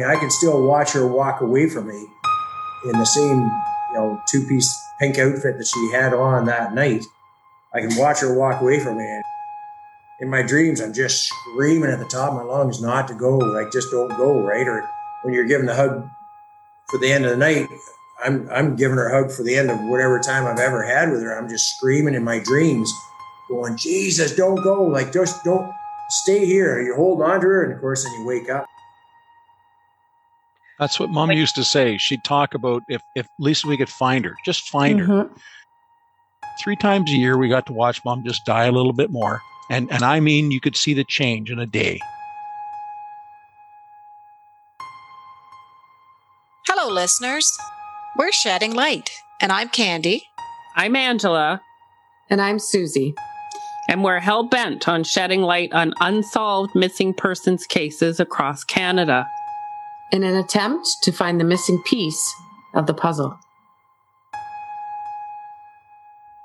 I can still watch her walk away from me in the same, you know, two piece pink outfit that she had on that night. I can watch her walk away from me. In my dreams, I'm just screaming at the top of my lungs not to go, like just don't go, right? Or when you're giving the hug for the end of the night, I'm I'm giving her a hug for the end of whatever time I've ever had with her. I'm just screaming in my dreams, going, Jesus, don't go. Like just don't stay here. You hold on to her, and of course, then you wake up. That's what mom used to say. She'd talk about if, if at least we could find her, just find mm-hmm. her. Three times a year, we got to watch mom just die a little bit more. And, and I mean, you could see the change in a day. Hello, listeners. We're Shedding Light, and I'm Candy. I'm Angela. And I'm Susie. And we're hell bent on shedding light on unsolved missing persons cases across Canada in an attempt to find the missing piece of the puzzle.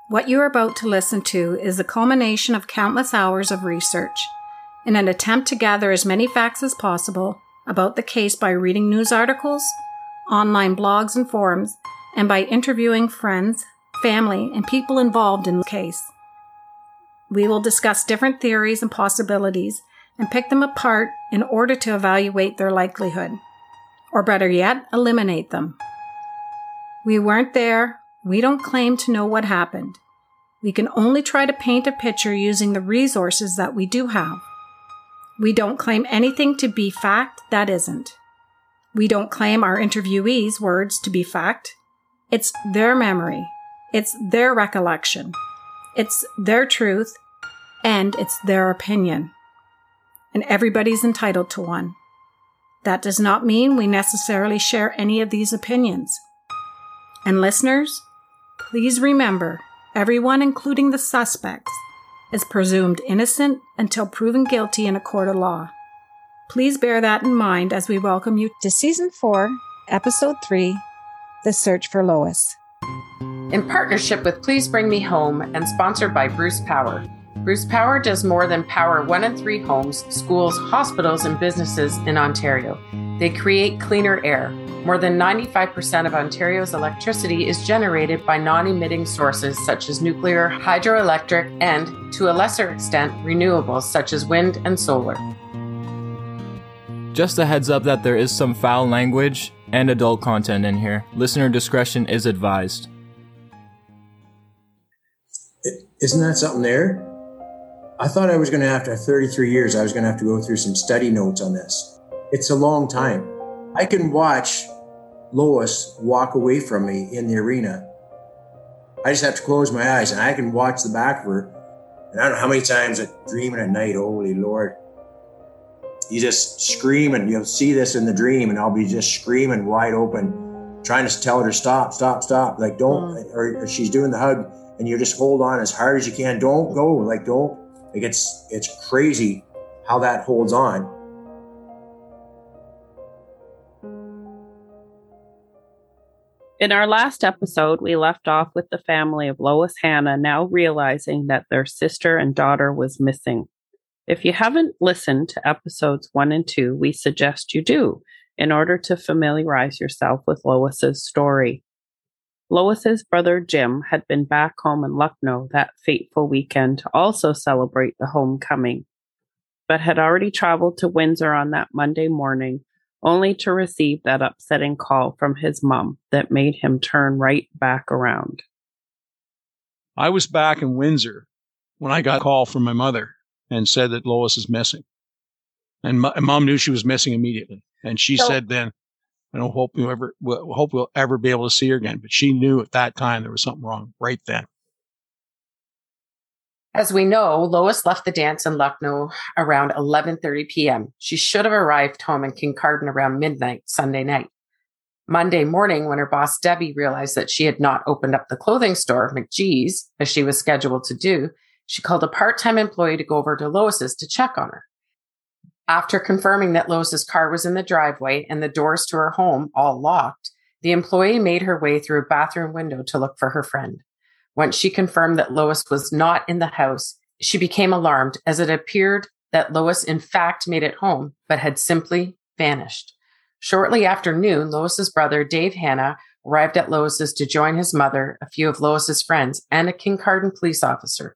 What you are about to listen to is the culmination of countless hours of research in an attempt to gather as many facts as possible about the case by reading news articles, online blogs and forums, and by interviewing friends, family, and people involved in the case. We will discuss different theories and possibilities and pick them apart in order to evaluate their likelihood or better yet, eliminate them. We weren't there. We don't claim to know what happened. We can only try to paint a picture using the resources that we do have. We don't claim anything to be fact that isn't. We don't claim our interviewees' words to be fact. It's their memory. It's their recollection. It's their truth. And it's their opinion. And everybody's entitled to one. That does not mean we necessarily share any of these opinions. And listeners, please remember everyone, including the suspects, is presumed innocent until proven guilty in a court of law. Please bear that in mind as we welcome you to Season 4, Episode 3 The Search for Lois. In partnership with Please Bring Me Home and sponsored by Bruce Power. Bruce Power does more than power one in three homes, schools, hospitals, and businesses in Ontario. They create cleaner air. More than 95% of Ontario's electricity is generated by non emitting sources such as nuclear, hydroelectric, and, to a lesser extent, renewables such as wind and solar. Just a heads up that there is some foul language and adult content in here. Listener discretion is advised. Isn't that something there? I thought I was going to have to, 33 years, I was going to have to go through some study notes on this. It's a long time. I can watch Lois walk away from me in the arena. I just have to close my eyes and I can watch the back of her. And I don't know how many times I'm dreaming at night, holy Lord. You just screaming. You'll see this in the dream, and I'll be just screaming wide open, trying to tell her stop, stop, stop. Like, don't, mm. or, or she's doing the hug, and you just hold on as hard as you can. Don't go. Like, don't like it's it's crazy how that holds on. In our last episode, we left off with the family of Lois Hanna now realizing that their sister and daughter was missing. If you haven't listened to episodes one and two, we suggest you do in order to familiarize yourself with Lois's story. Lois's brother Jim had been back home in Lucknow that fateful weekend to also celebrate the homecoming, but had already traveled to Windsor on that Monday morning, only to receive that upsetting call from his mom that made him turn right back around. I was back in Windsor when I got a call from my mother and said that Lois is missing. And, mom knew she was missing immediately. And she so, said then, I don't hope you ever we'll, hope we'll ever be able to see her again. But she knew at that time there was something wrong right then. As we know, Lois left the dance in Lucknow around 11:30 p.m. She should have arrived home in Kincardine around midnight Sunday night. Monday morning, when her boss Debbie realized that she had not opened up the clothing store, McGee's, as she was scheduled to do, she called a part-time employee to go over to Lois's to check on her. After confirming that Lois's car was in the driveway and the doors to her home all locked, the employee made her way through a bathroom window to look for her friend. Once she confirmed that Lois was not in the house, she became alarmed as it appeared that Lois in fact made it home, but had simply vanished. Shortly after noon, Lois's brother, Dave Hanna, arrived at Lois's to join his mother, a few of Lois's friends, and a Kincardine police officer.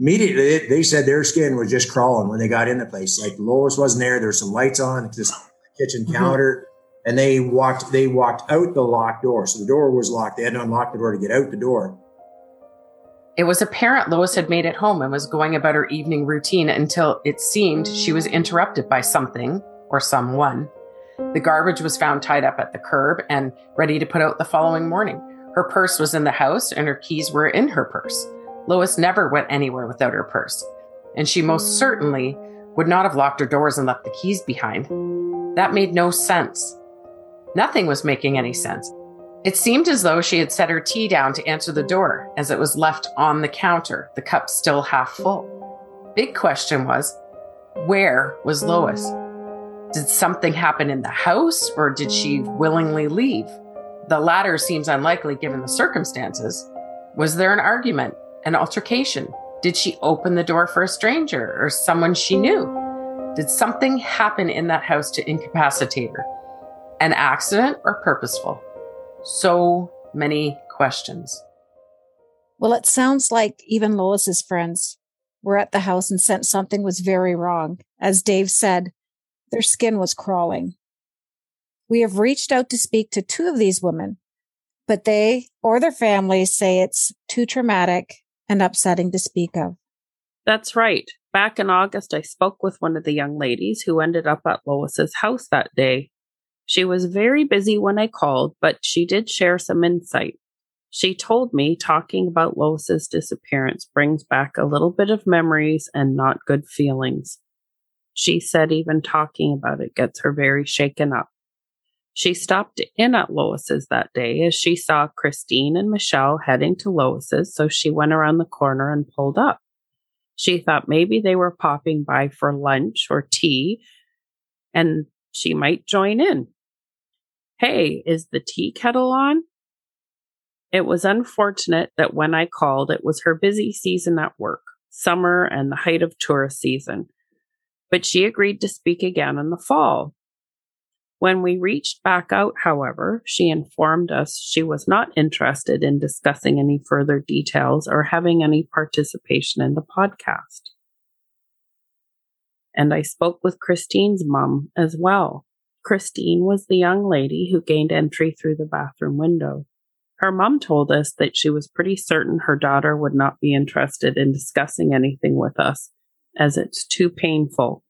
Immediately, they said their skin was just crawling when they got in the place. Like Lois wasn't there. There's some lights on this kitchen mm-hmm. counter, and they walked. They walked out the locked door. So the door was locked. They had to unlock the door to get out the door. It was apparent Lois had made it home and was going about her evening routine until it seemed she was interrupted by something or someone. The garbage was found tied up at the curb and ready to put out the following morning. Her purse was in the house and her keys were in her purse. Lois never went anywhere without her purse, and she most certainly would not have locked her doors and left the keys behind. That made no sense. Nothing was making any sense. It seemed as though she had set her tea down to answer the door as it was left on the counter, the cup still half full. Big question was where was Lois? Did something happen in the house or did she willingly leave? The latter seems unlikely given the circumstances. Was there an argument, an altercation? Did she open the door for a stranger or someone she knew? Did something happen in that house to incapacitate her? An accident or purposeful? So many questions. Well, it sounds like even Lois's friends were at the house and sensed something was very wrong. As Dave said, their skin was crawling. We have reached out to speak to two of these women, but they or their families say it's too traumatic and upsetting to speak of. That's right. Back in August, I spoke with one of the young ladies who ended up at Lois's house that day. She was very busy when I called, but she did share some insight. She told me talking about Lois's disappearance brings back a little bit of memories and not good feelings. She said even talking about it gets her very shaken up. She stopped in at Lois's that day as she saw Christine and Michelle heading to Lois's, so she went around the corner and pulled up. She thought maybe they were popping by for lunch or tea and she might join in. Hey, is the tea kettle on? It was unfortunate that when I called, it was her busy season at work, summer and the height of tourist season. But she agreed to speak again in the fall. When we reached back out, however, she informed us she was not interested in discussing any further details or having any participation in the podcast. And I spoke with Christine's mom as well. Christine was the young lady who gained entry through the bathroom window. Her mom told us that she was pretty certain her daughter would not be interested in discussing anything with us, as it's too painful.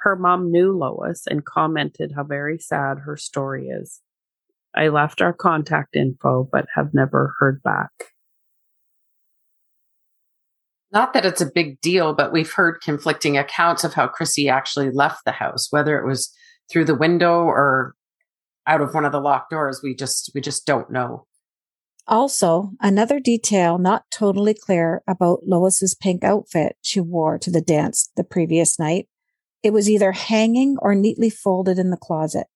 Her mom knew Lois and commented how very sad her story is. I left our contact info, but have never heard back. Not that it's a big deal, but we've heard conflicting accounts of how Chrissy actually left the house, whether it was through the window or out of one of the locked doors. We just we just don't know. Also, another detail not totally clear about Lois's pink outfit she wore to the dance the previous night. It was either hanging or neatly folded in the closet.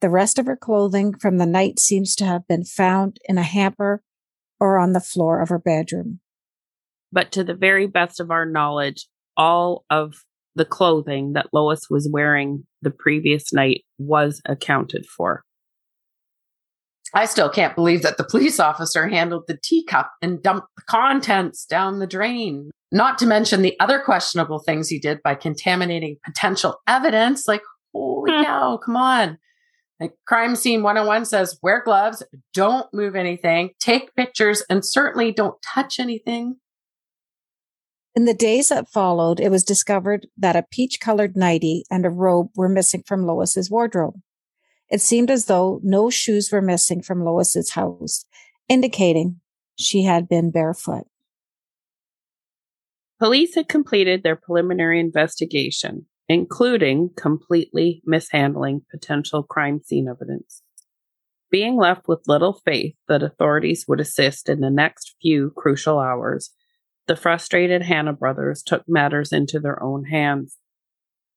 The rest of her clothing from the night seems to have been found in a hamper or on the floor of her bedroom. But to the very best of our knowledge, all of the clothing that Lois was wearing the previous night was accounted for. I still can't believe that the police officer handled the teacup and dumped the contents down the drain. Not to mention the other questionable things he did by contaminating potential evidence. Like, holy hmm. cow, come on. Like crime scene 101 says wear gloves, don't move anything, take pictures, and certainly don't touch anything. In the days that followed, it was discovered that a peach colored nightie and a robe were missing from Lois's wardrobe. It seemed as though no shoes were missing from Lois's house, indicating she had been barefoot. Police had completed their preliminary investigation, including completely mishandling potential crime scene evidence. Being left with little faith that authorities would assist in the next few crucial hours, the frustrated Hanna brothers took matters into their own hands.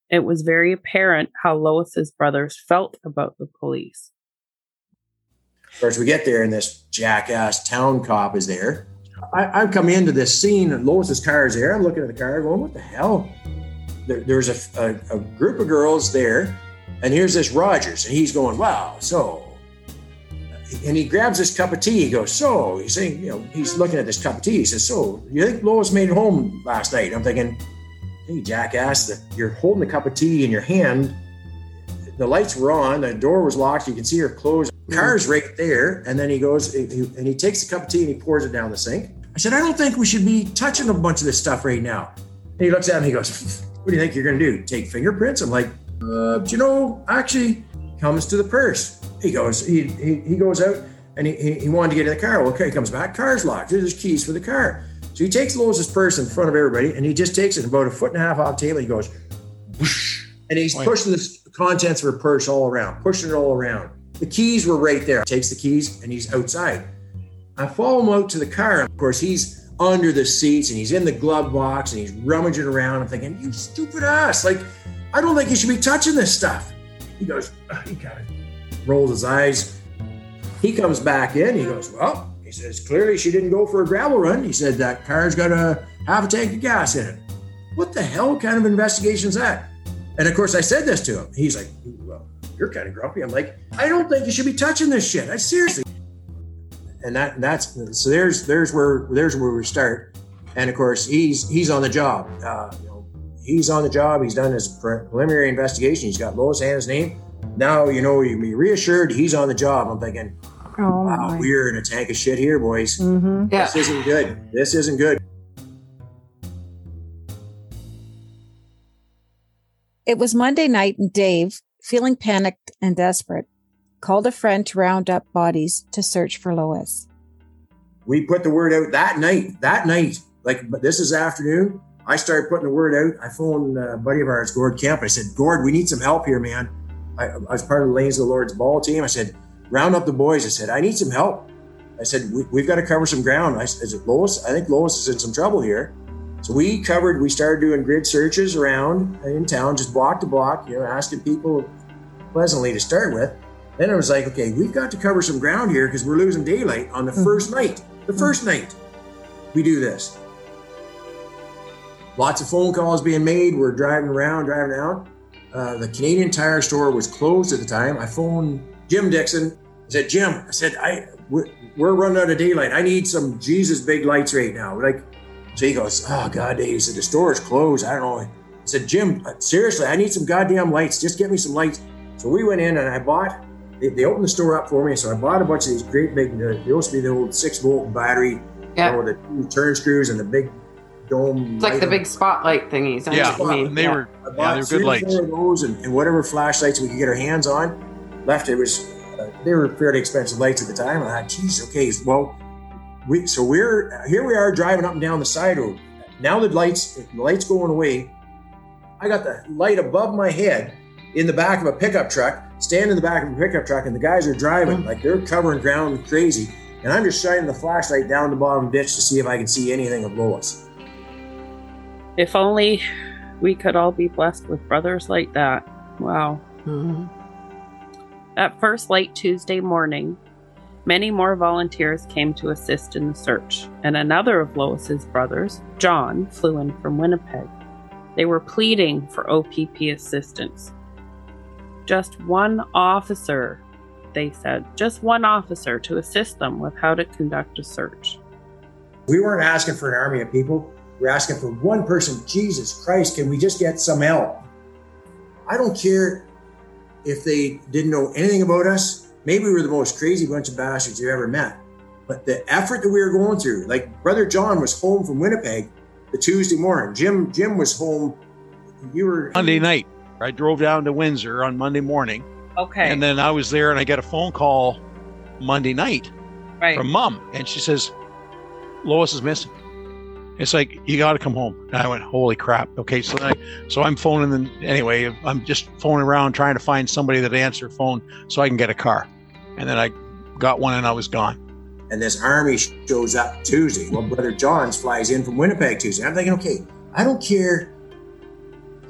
It was very apparent how Lois's brothers felt about the police. Course, we get there, and this jackass town cop is there. I, I come into this scene, and Lois's car is there. I'm looking at the car, going, "What the hell?" There, there's a, a, a group of girls there, And here's this Rogers, and he's going, wow, so. And he grabs this cup of tea. He goes, so he's saying, you know, he's looking at this cup of tea. He says, so you think Lois made it home last night? I'm thinking, hey, jackass, that you're holding the cup of tea in your hand. The lights were on, the door was locked. You can see her clothes. Car's right there. And then he goes, and he takes a cup of tea and he pours it down the sink. I said, I don't think we should be touching a bunch of this stuff right now. And he looks at me, he goes, What do you think you're going to do? Take fingerprints? I'm like, uh, you know, actually, comes to the purse. He goes, he, he, he goes out and he, he, wanted to get in the car. Well, Okay, he comes back, car's locked. There's his keys for the car. So he takes Lois's purse in front of everybody and he just takes it about a foot and a half off the table. He goes, whoosh, and he's pushing the contents of her purse all around, pushing it all around. The keys were right there. Takes the keys and he's outside. I follow him out to the car. Of course, he's under the seats and he's in the glove box and he's rummaging around. I'm thinking, you stupid ass. Like, I don't think you should be touching this stuff. He goes, "Ugh," he kind of rolls his eyes. He comes back in. He goes, well, he says, clearly she didn't go for a gravel run. He said, that car's got a half a tank of gas in it. What the hell kind of investigation is that? And of course, I said this to him. He's like, well, you're kind of grumpy. I'm like, I don't think you should be touching this shit. I seriously. And that that's so there's there's where there's where we start. And of course, he's he's on the job. Uh, you know, he's on the job. He's done his preliminary investigation. He's got Lois Hanna's name. Now you know you can be reassured he's on the job. I'm thinking, Oh wow, we're in a tank of shit here, boys. Mm-hmm. Yeah. This isn't good. This isn't good. It was Monday night, and Dave, feeling panicked and desperate, called a friend to round up bodies to search for Lois. we put the word out that night. That night, like this is afternoon. I started putting the word out. I phoned a buddy of ours, Gord Kemp. I said, Gord, we need some help here, man. I, I was part of the Lanes of the Lord's ball team. I said, round up the boys. I said, I need some help. I said, we, we've got to cover some ground. I said, is it Lois? I think Lois is in some trouble here. So we covered, we started doing grid searches around in town, just block to block, you know, asking people pleasantly to start with. Then it was like, okay, we've got to cover some ground here because we're losing daylight on the first night. The first night we do this. Lots of phone calls being made. We're driving around, driving out. Uh, the Canadian Tire store was closed at the time. I phoned Jim Dixon. I said, Jim, I said, I we're, we're running out of daylight. I need some Jesus big lights right now. Like, so he goes, oh God, Dave. He said the store is closed. I don't know. I said, Jim, uh, seriously, I need some goddamn lights. Just get me some lights. So we went in and I bought. They, they opened the store up for me, so I bought a bunch of these great big. Uh, they used to be the old six volt battery, Yeah. you know, the two turn screws and the big dome. It's like the big spotlight thingies. I Yeah, what mean. and they Yeah. were I yeah, bought they were three good lights. of those and, and whatever flashlights we could get our hands on. Left it was uh, they were fairly expensive lights at the time. I thought, geez, okay, well, we so we're here. We are driving up and down the side road. Now the lights, the lights going away. I got the light above my head in the back of a pickup truck, stand in the back of a pickup truck, and the guys are driving like they're covering ground crazy. And I'm just shining the flashlight down the bottom ditch to see if I can see anything of Lois. If only we could all be blessed with brothers like that. Wow. Mhm. At first, late Tuesday morning, many more volunteers came to assist in the search, and another of Lois's brothers, John, flew in from Winnipeg. They were pleading for OPP assistance. Just one officer, they said, just one officer to assist them with how to conduct a search. We weren't asking for an army of people. We're asking for one person. Jesus Christ, can we just get some help? I don't care if they didn't know anything about us. Maybe we were the most crazy bunch of bastards you ever met. But the effort that we were going through, like Brother John was home from Winnipeg the Tuesday morning. Jim Jim was home. You were Monday night. I drove down to Windsor on Monday morning, Okay. and then I was there, and I got a phone call Monday night right. from mom, and she says, "Lois is missing." It's like you got to come home. And I went, "Holy crap!" Okay, so I, so I'm phoning them anyway. I'm just phoning around trying to find somebody that answer phone so I can get a car, and then I got one, and I was gone. and this army shows up Tuesday. Well, Brother John's flies in from Winnipeg Tuesday. I'm thinking, okay, I don't care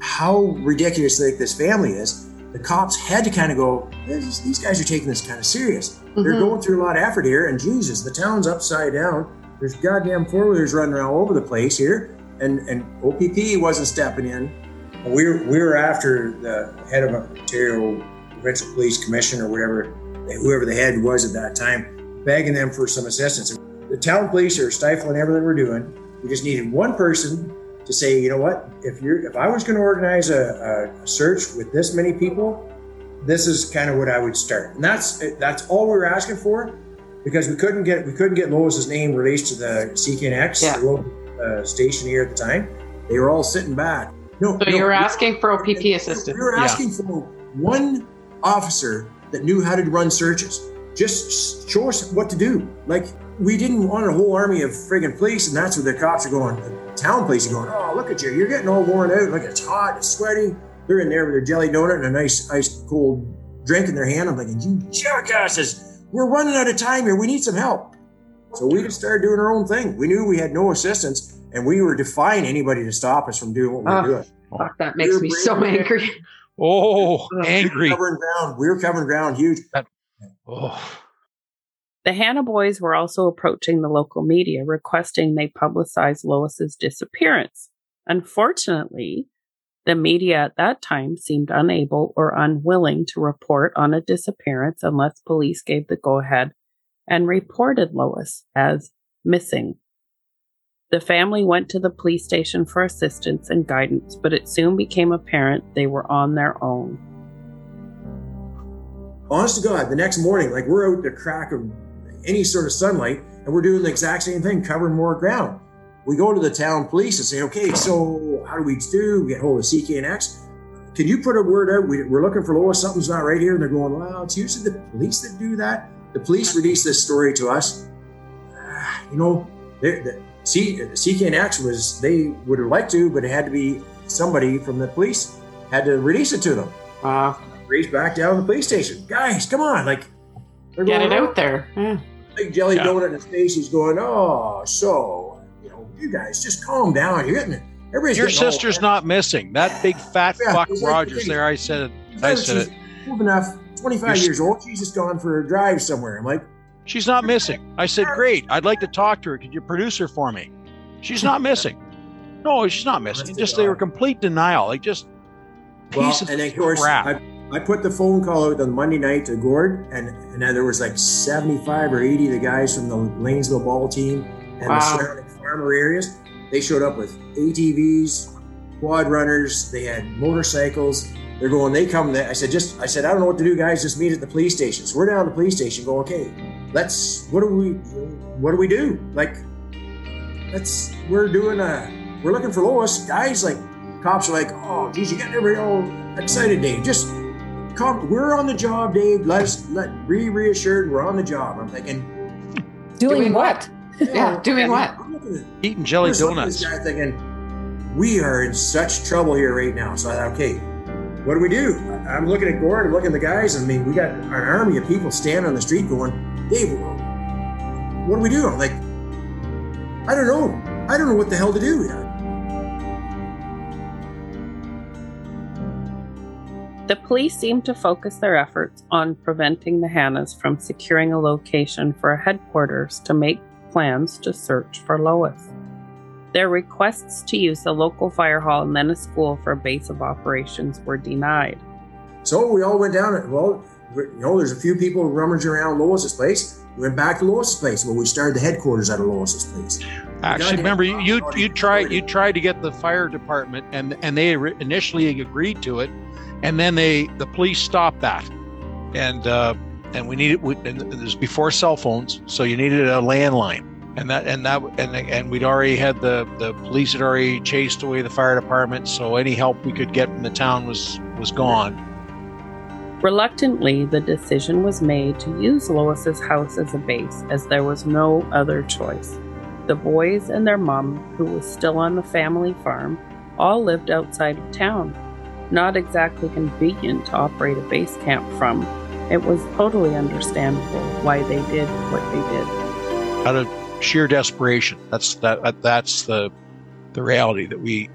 how ridiculous like this family is. The cops had to kind of go, "This- these guys are taking this kind of serious. They're Mhm. going through a lot of effort here, and Jesus, the town's upside down. There's goddamn four wheelers running around all over the place here, and and OPP wasn't stepping in. We were, we were after the head of a Ontario Provincial Police Commission or whatever, whoever the head was at that time, begging them for some assistance. The town police are stifling everything we're doing. We just needed one person to say, you know what, if you're if I was going to organize a, a search with this many people, this is kind of what I would start. And that's that's all we were asking for because we couldn't get we couldn't get Lois's name released to the CKNX, yeah. the local uh, station here at the time. They were all sitting back. No, so no, you were asking for OPP assistance. We were asking yeah. for one officer that knew how to run searches. Just show us what to do. Like we didn't want a whole army of friggin' police, and that's where the cops are going. The town police are going, "Oh, look at you! You're getting all worn out. Look, it's hot, it's sweaty." They're in there with their jelly donut and a nice ice cold drink in their hand. I'm thinking, "You jackasses! We're running out of time here. We need some help." So we just started doing our own thing. We knew we had no assistance, and we were defying anybody to stop us from doing what we were oh, doing. Fuck, that makes we me so angry. Oh, angry. We were covering ground. We were covering ground huge. That, oh. The Hanna boys were also approaching the local media requesting they publicize Lois's disappearance. Unfortunately, the media at that time seemed unable or unwilling to report on a disappearance unless police gave the go ahead and reported Lois as missing. The family went to the police station for assistance and guidance, but it soon became apparent they were on their own. Honest to God, the next morning, like we're out the crack of any sort of sunlight, and we're doing the exact same thing, covering more ground. We go to the town police and say, okay, so how do we do? We get hold of CKNX. Can you put a word out? We, are looking for Lois. Something's not right here. And they're going, well, it's usually the police that do that. The police released this story to us. Uh, you know, the C, CKNX was, they would have liked to, but it had to be somebody from the police had to release it to them. Uh, Race back down to the police station. Guys, come on. Like, get going, it out there. Yeah big jelly yeah. donut in his face. He's going, oh, so you know, you guys just calm down. You're getting it. Everybody's Your sister's old. not missing. That big fat yeah, fuck Rogers there. I said it. I said it. Old enough, 25 You're years old. She's just gone for a drive somewhere. I'm like, she's not missing. I said, great. I'd like to talk to her. Could you produce her for me? She's not missing. No, she's not missing. Just they were complete denial. Like just well, and of course, crap. I, I put the phone call out on Monday night to Gord, and, and there was like 75 or 80 of the guys from the Lanesville ball team and wow. the surrounding farmer areas. They showed up with ATVs, quad runners, they had motorcycles. They're going, they come. I said, just, I said, I don't know what to do, guys. Just meet at the police station. So we're down at the police station going, okay, let's, what do we, what do we do? Like, let's, we're doing a, we're looking for Lois. Guys, like, cops are like, oh, geez, you got everybody oh, all excited, Dave. Just come, we're on the job, Dave. Let's let be reassured we're on the job. I'm thinking, doing, doing what? what? yeah, doing what? Eating jelly donuts. This Guy thinking, we are in such trouble here right now. So I thought, okay, what do we do? I'm looking at Gordon, I'm looking at the guys. I mean, we got an army of people standing on the street going, Dave, what do we do? I'm like, I don't know. I don't know what the hell to do. The police seemed to focus their efforts on preventing the Hannas from securing a location for a headquarters to make plans to search for Lois. Their requests to use a local fire hall and then a school for a base of operations were denied. So we all went down. And, well, you know, there's a few people rummaging around Lois's place. We went back to Lois's place. Well, we started the headquarters out of Lois's place. Actually, remember you you, you tried you tried to get the fire department, and and they initially agreed to it, and then they the police stopped that, and uh, and we needed and this was before cell phones, so you needed a landline, and that and that and and we'd already had the the police had already chased away the fire department, so any help we could get from the town was was gone. Reluctantly, the decision was made to use Lois's house as a base, as there was no other choice. The boys and their mom, who was still on the family farm, all lived outside of town not exactly convenient to operate a base camp from, it was totally understandable why they did what they did. Out of sheer desperation. That's that that's the the reality that we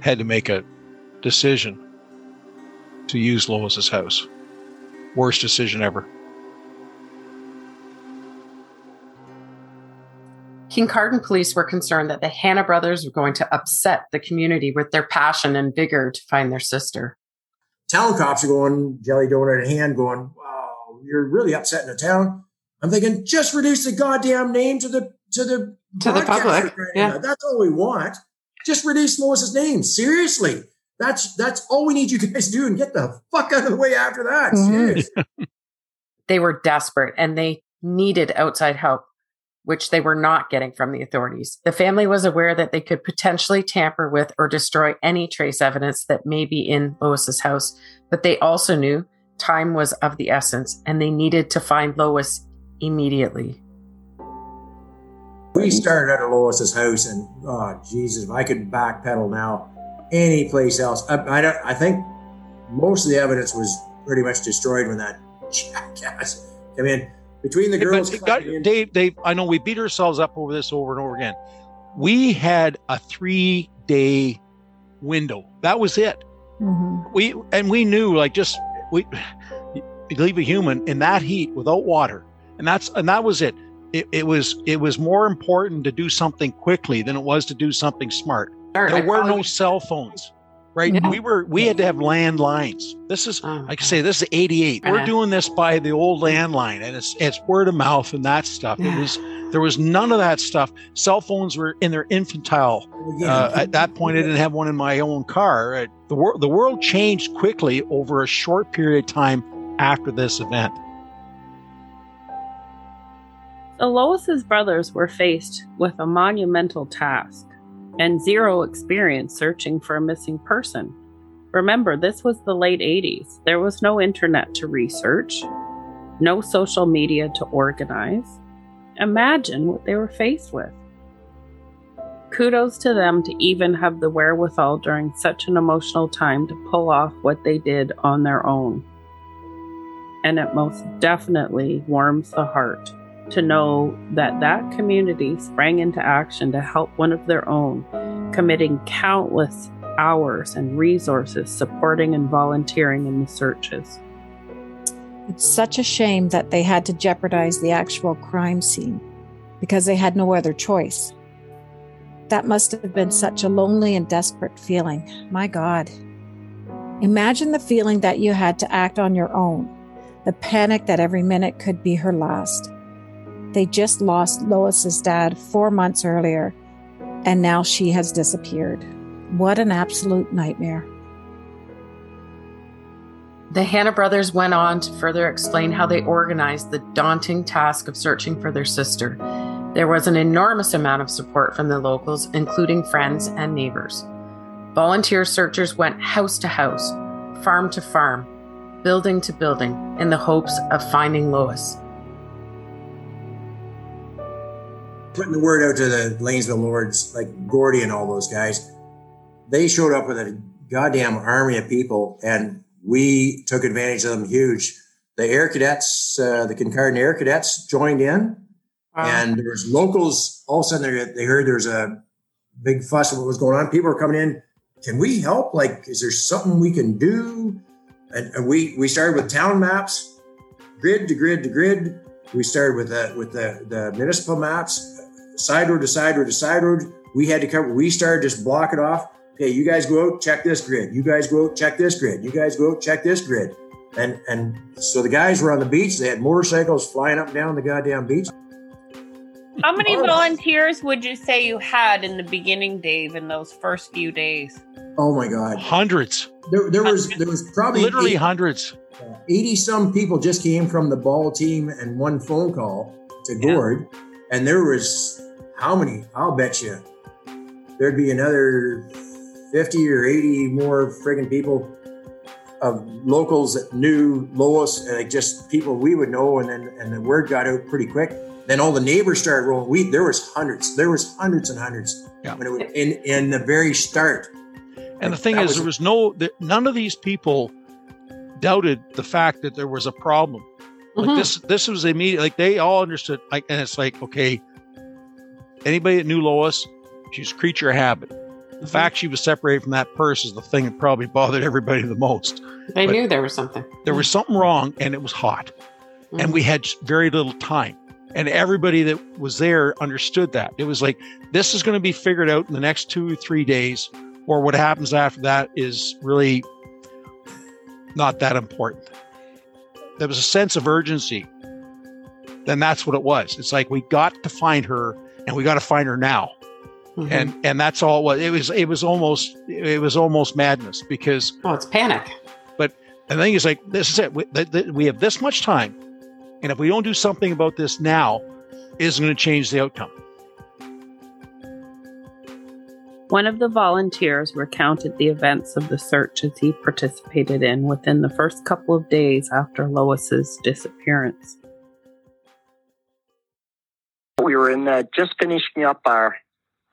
had to make a decision to use Lois's house. Worst decision ever. Kincardine police were concerned that the Hanna brothers were going to upset the community with their passion and vigor to find their sister. Town cops are going, jelly donut in hand, going, wow, you're really upsetting the town. I'm thinking, just reduce the goddamn name to the to the To the public, yeah. That's all we want. Just reduce Lois's name. Seriously. That's that's all we need you guys to do and get the fuck out of the way after that. Mhm. Seriously. They were desperate and they needed outside help, which they were not getting from the authorities. The family was aware that they could potentially tamper with or destroy any trace evidence that may be in Lois's house, but they also knew time was of the essence and they needed to find Lois immediately. We started out at Lois's house, and oh Jesus, if I could backpedal now, any place else, I, I don't. I think most of the evidence was pretty much destroyed when that jackass came in. Between the But girls, it got- coming Dave, Dave, I know we beat ourselves up over this over and over again. We had a three day window. That was it. Mhm. We and we knew like just we you leave a human in that heat without water, and that's and that was it. It, it was it was more important to do something quickly than it was to do something smart. Sure, There I were no cell phones, right? Yeah. We were we had to have landlines. This is Oh, like I say, this is '88. We're doing this by the old landline, and it's it's word of mouth and that stuff. It was there was none of that stuff. Cell phones were in their infantile. Uh, at that point, I didn't have one in my own car. Uh, The world the world changed quickly over a short period of time after this event. The Lois's brothers were faced with a monumental task and zero experience searching for a missing person. Remember, this was the late 80s. There was no internet to research, no social media to organize. Imagine what they were faced with. Kudos to them to even have the wherewithal during such an emotional time to pull off what they did on their own. And it most definitely warms the heart to know that that community sprang into action to help one of their own, committing countless hours and resources supporting and volunteering in the searches. It's such a shame that they had to jeopardize the actual crime scene because they had no other choice. That must have been such a lonely and desperate feeling. My God. Imagine the feeling that you had to act on your own, the panic that every minute could be her last. They just lost Lois's dad four months earlier, and now she has disappeared. What an absolute nightmare. The Hanna brothers went on to further explain how they organized the daunting task of searching for their sister. There was an enormous amount of support from the locals, including friends and neighbors. Volunteer searchers went house to house, farm to farm, building to building, in the hopes of finding Lois. Putting the word out to the Lanesville Lords, like Gordy and all those guys, they showed up with a goddamn army of people, and we took advantage of them huge. The Air Cadets, uh, the Kincardine Air Cadets, joined in, and there was locals. All of a sudden, they, they heard there's a big fuss of what was going on. People were coming in. Can we help? Like, is there something we can do? And, and we we started with town maps, grid to grid to grid. We started with the with the, the municipal maps, side road to side road to side road. We had to cover. We started just block it off. Okay, you guys go out, check this grid. You guys go out, check this grid. You guys go out, check this grid. And and so the guys were on the beach. They had motorcycles flying up and down the goddamn beach. How many Oh. volunteers would you say you had in the beginning, Dave, in those first few days? Oh my god, Hundreds, there, there was there was probably literally eight- hundreds. Uh, 80 some people just came from the ball team and one phone call to Yeah. Gord. And there was how many? I'll bet you there'd be another 50 or 80 more friggin' people of locals that knew Lois, like just people we would know. And then, and the word got out pretty quick. Then all the neighbors started rolling. We, there was hundreds, there was hundreds and hundreds Yeah. when it was in, in the very start. And the thing is, was- there was no, there, none of these people doubted the fact that there was a problem. Like Mhm. this, this was immediate. Like they all understood. Like, and it's like, okay, anybody that knew Lois, she's a creature of habit. The mm-hmm. fact she was separated from that purse is the thing that probably bothered everybody the most. They But- knew there was something. There was something wrong, and it was hot, and we mm-hmm. had very little time. And everybody that was there understood that. It was like, this is going to be figured out in the next two or three days, or what happens after that is really not that important. There was a sense of urgency. Then that's what it was. It's like we got to find her and we got to find her now. Mm-hmm. And and that's all it was. It was it was almost it was almost madness because oh, it's panic. But the thing is like this is it. We, the, the, we have this much time, and if we don't do something about this now, is going to change the outcome. One of the volunteers recounted the events of the search as he participated in within the first couple of days after Lois's disappearance. We were in the, just finishing up our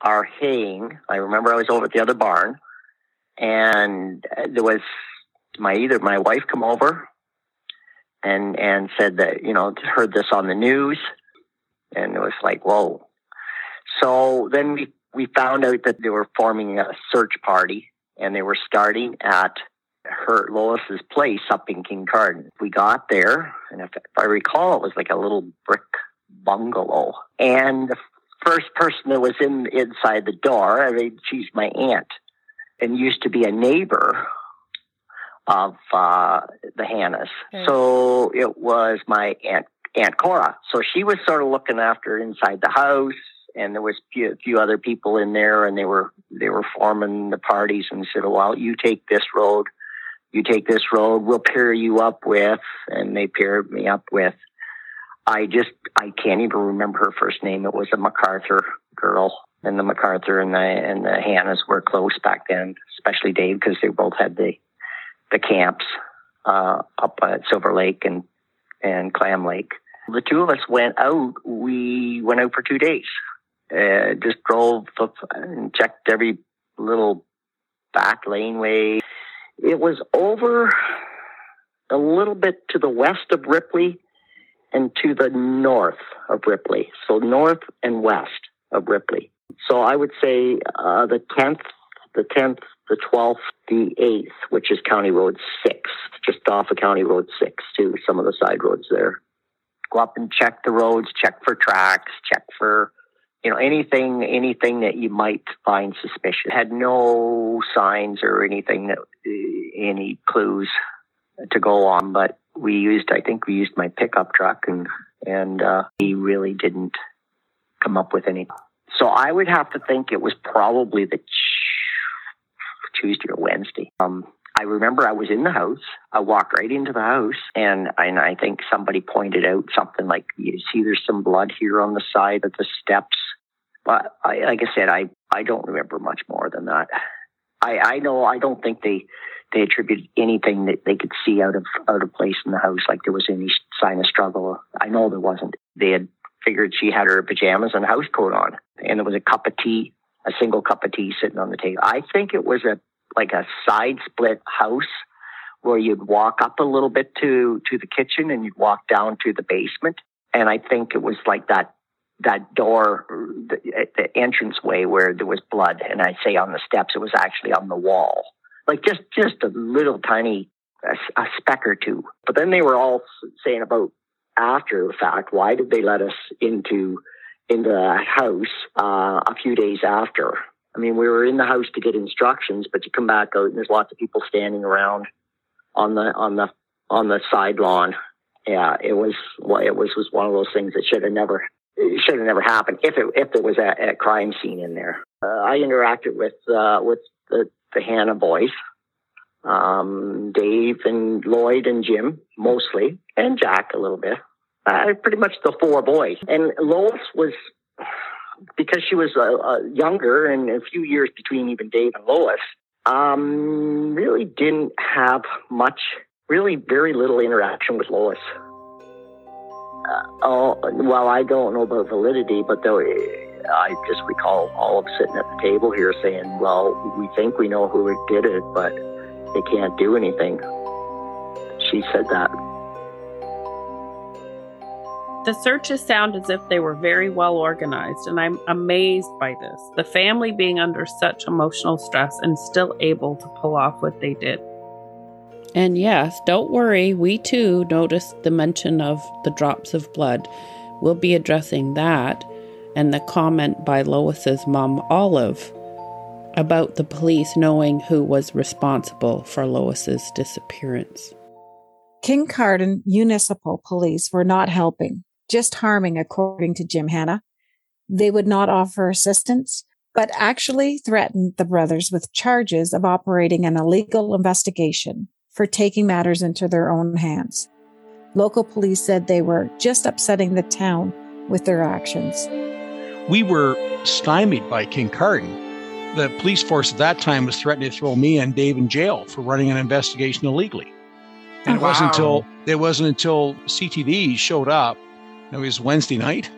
our haying. I remember I was over at the other barn, and uh, there was my either my wife come over and and said that you know heard this on the news, and it was like whoa. So then we we found out that they were forming a search party and they were starting at her Lois's place up in Kincardine. We got there, and if, if I recall, it was like a little brick bungalow. And the first person that was in inside the door, I mean, she's my aunt, and used to be a neighbor of uh, the Hannas. Okay. So it was my aunt Aunt Cora. So she was sort of looking after inside the house and there was a few, few, other people in there and they were they were forming the parties and said well you take this road you take this road we'll pair you up with and they paired me up with i just i can't even remember her first name. It was a macarthur girl and the macarthur and the and the hannas were close back then especially dave because they both had the the camps uh, up at silver lake and and clam lake. The two of us went out. We went out for two days. Uh, just drove and checked every little back laneway. It was over a little bit to the west of Ripley and to the north of Ripley. So north and west of Ripley. So I would say uh, the 10th, the 10th, the 12th, the 8th, which is County Road 6, just off of County Road 6 to some of the side roads there. Go up and check the roads, check for tracks, check for you know anything anything that you might find suspicious had no signs or anything that uh, any clues to go on but we used i think we used my pickup truck and and uh, he really didn't come up with any so i would have to think it was probably the tuesday or wednesday um I remember I was in the house. I walked right into the house, and and I think somebody pointed out something like, "You see, there's some blood here on the side of the steps." But I, like I said, I I don't remember much more than that. I I know I don't think they they attributed anything that they could see out of out of place in the house, like there was any sign of struggle. I know there wasn't. They had figured she had her pajamas and a house coat on, and there was a cup of tea, a single cup of tea sitting on the table. I think it was a like a side split house where you'd walk up a little bit to to the kitchen and you'd walk down to the basement. And I think it was like that that door, the, the entrance way where there was blood, and I say on the steps, it was actually on the wall, like just just a little tiny a, a speck or two. But then they were all saying about after the fact, why did they let us into into the house uh, a few days after? I mean, we were in the house to get instructions, but you come back out and there's lots of people standing around on the on the on the side lawn. Yeah, it was well, it was was one of those things that should have never should have never happened if it if there was a, a crime scene in there. Uh, I interacted with uh, with the, the Hanna boys, um, Dave and Lloyd and Jim mostly, and Jack a little bit. Uh, pretty much the four boys. And Lois was because she was uh, uh, younger and a few years between even Dave and Lois. Um, really didn't have much, really very little interaction with Lois. Uh, oh, well, I don't know about validity, but though I just recall all of sitting at the table here saying, well, we think we know who did it, but they can't do anything. She said that. The searches sound as if they were very well organized, and I'm amazed by this. The family being under such emotional stress and still able to pull off what they did. And yes, don't worry, we too noticed the mention of the drops of blood. We'll be addressing that and the comment by Lois's mom, Olive, about the police knowing who was responsible for Lois's disappearance. Kincardine Municipal Police were not helping, just harming, according to Jim Hanna. They would not offer assistance, but actually threatened the brothers with charges of operating an illegal investigation for taking matters into their own hands. Local police said they were just upsetting the town with their actions. We were stymied by Kincardine. The police force at that time was threatening to throw me and Dave in jail for running an investigation illegally. Oh, and it wasn't until it wasn't until CTV showed up. It was Wednesday night,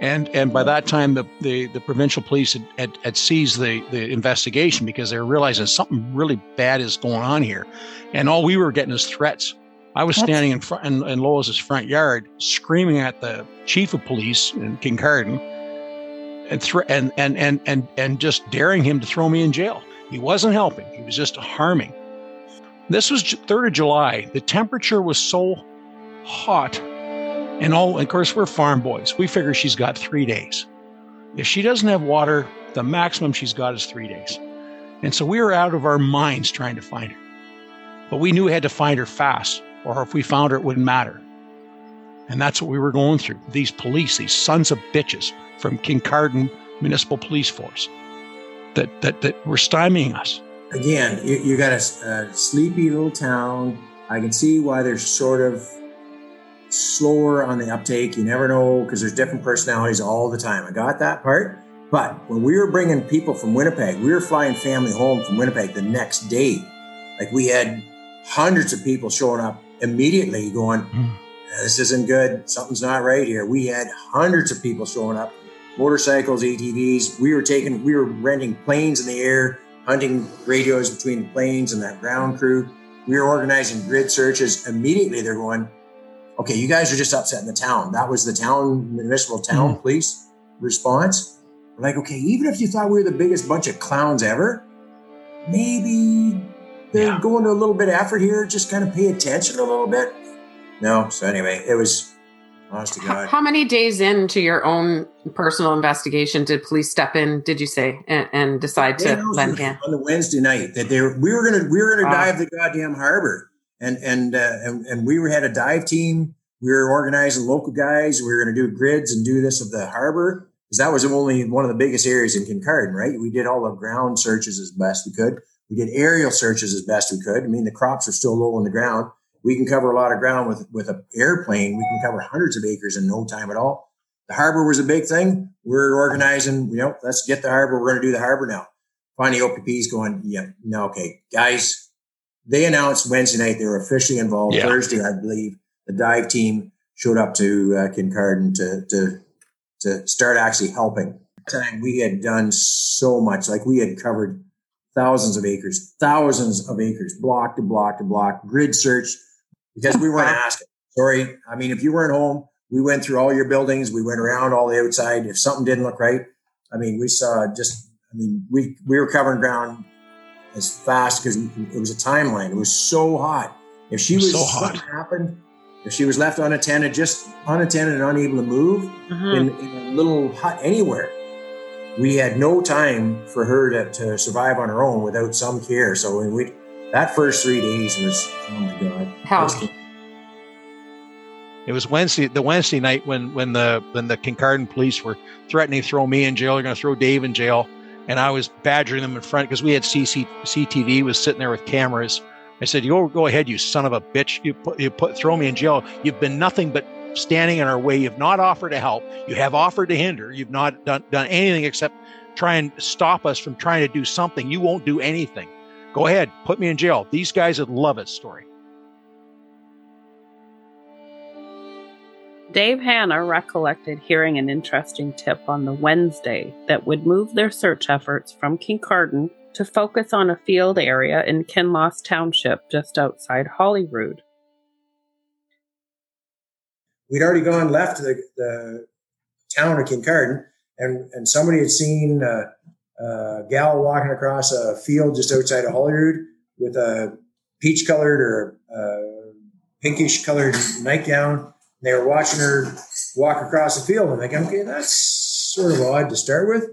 and and by that time the the, the provincial police had, had, had seized the the investigation because they were realizing something really bad is going on here, and all we were getting is threats. I was That's- standing in front in, in Lois's front yard, screaming at the chief of police in Kincardine, and thre- and, and and and and just daring him to throw me in jail. He wasn't helping; he was just harming. This was 3rd of July. The temperature was so hot. And all, of course, we're farm boys. We figure she's got three days. If she doesn't have water, the maximum she's got is three days. And so we were out of our minds trying to find her. But we knew we had to find her fast, or if we found her, it wouldn't matter. And that's what we were going through. These police, these sons of bitches from Kincardine Municipal Police Force that, that, that were stymieing us. again, you, you got a, a sleepy little town. I can see why they're sort of slower on the uptake. You never know because there's different personalities all the time. I got that part. But when we were bringing people from Winnipeg, we were flying family home from Winnipeg the next day. Like we had hundreds of people showing up immediately going, Mm. Uh, this isn't good. Something's not right here. We had hundreds of people showing up, motorcycles, ATVs. We were taking, we were renting planes in the air, hunting radios between the planes and that ground crew. We were organizing grid searches. Immediately, they're going, okay, you guys are just upsetting the town. That was the town, municipal town mm-hmm. police response. We're like, okay, even if you thought we were the biggest bunch of clowns ever, maybe they're Yeah. going to a little bit of effort here. Just kind of pay attention a little bit. No. So anyway, it was honest to God. How many days into your own personal investigation did police step in? Did you say and, and decide They to lend hand? on the Wednesday night that they were, we were gonna we were gonna Wow. dive the goddamn harbor, and and uh, and and we were, had a dive team. We were organizing local guys. We were gonna do grids and do this of the harbor because that was only one of the biggest areas in Kincardine, right? We did all the ground searches as best we could. We did aerial searches as best we could. I mean, the crops are still low on the ground. We can cover a lot of ground with with an airplane. We can cover hundreds of acres in no time at all. The harbor was a big thing. We're organizing, you know, let's get the harbor. We're going to do the harbor now. Finally, OPP's going, yeah, no, okay, guys. They announced Wednesday night they were officially involved. Yeah. Thursday, I believe, the dive team showed up to uh, Kincardine to to to start actually helping. Time we had done so much, like we had covered thousands of acres, thousands of acres, block to block to block, grid search, because we weren't asking. Sorry, I mean, if you weren't home, we went through all your buildings. We went around all the outside. If something didn't look right, I mean, we saw just. I mean, we we were covering ground as fast because it was a timeline. It was so hot. If she It was was, so hot. something happened, if she was left unattended, just unattended and unable to move Mhm. in, in a little hut anywhere, we had no time for her to, to survive on her own without some care. So when we that first three days was oh my god, Hell. Just- It was Wednesday, the Wednesday night when when the when the Kincardine police were threatening to throw me in jail. They're going to throw Dave in jail, and I was badgering them in front because we had CC, CTV was sitting there with cameras. I said, "You go, go ahead, you son of a bitch! You put you put throw me in jail. You've been nothing but standing in our way. You've not offered to help. You have offered to hinder. You've not done done anything except try and stop us from trying to do something. You won't do anything. Go ahead, put me in jail. These guys would love it." Story. Dave Hanna recollected hearing an interesting tip on the Wednesday that would move their search efforts from Kincardine to focus on a field area in Kinloss Township just outside Holyrood. we'd already gone left to the, the town of Kincardine, and and somebody had seen uh, a gal walking across a field just outside of Holyrood with a peach colored or uh, pinkish colored nightgown They were watching her walk across the field. I'm like, okay, that's sort of odd to start with.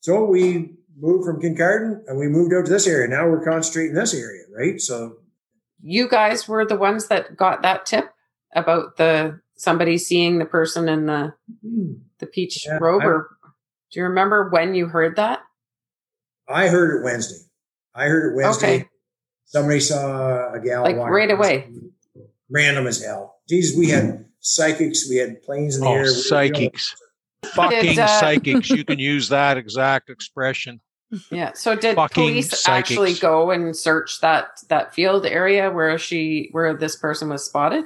So we moved from Kincardine and we moved out to this area. Now we're concentrating this area, right? So you guys were the ones that got that tip about the somebody seeing the person in the the peach yeah, robe. Or do you remember when you heard that? I heard it Wednesday. I heard it Wednesday. Okay. Somebody saw a gal like right away. Random as hell. Jesus, we had psychics. We had planes in the oh, air. Psychics. Fucking did, uh, psychics. You can use that exact expression. Yeah. So did Fucking police psychics. actually go and search that that field area where she where this person was spotted?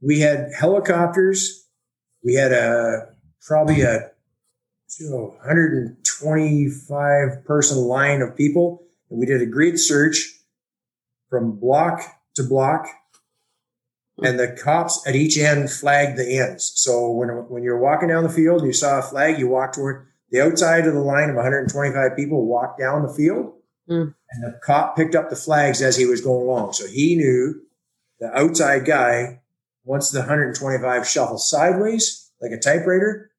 We had helicopters. We had a probably a you know, 125 person line of people, and we did a grid search from block to block and the cops at each end flagged the ends. So when when you're walking down the field and you saw a flag, you walk toward the outside of the line of 125 people, walk down the field, mm. and the cop picked up the flags as he was going along. So he knew the outside guy. Once the 125 shuffled sideways like a typewriter,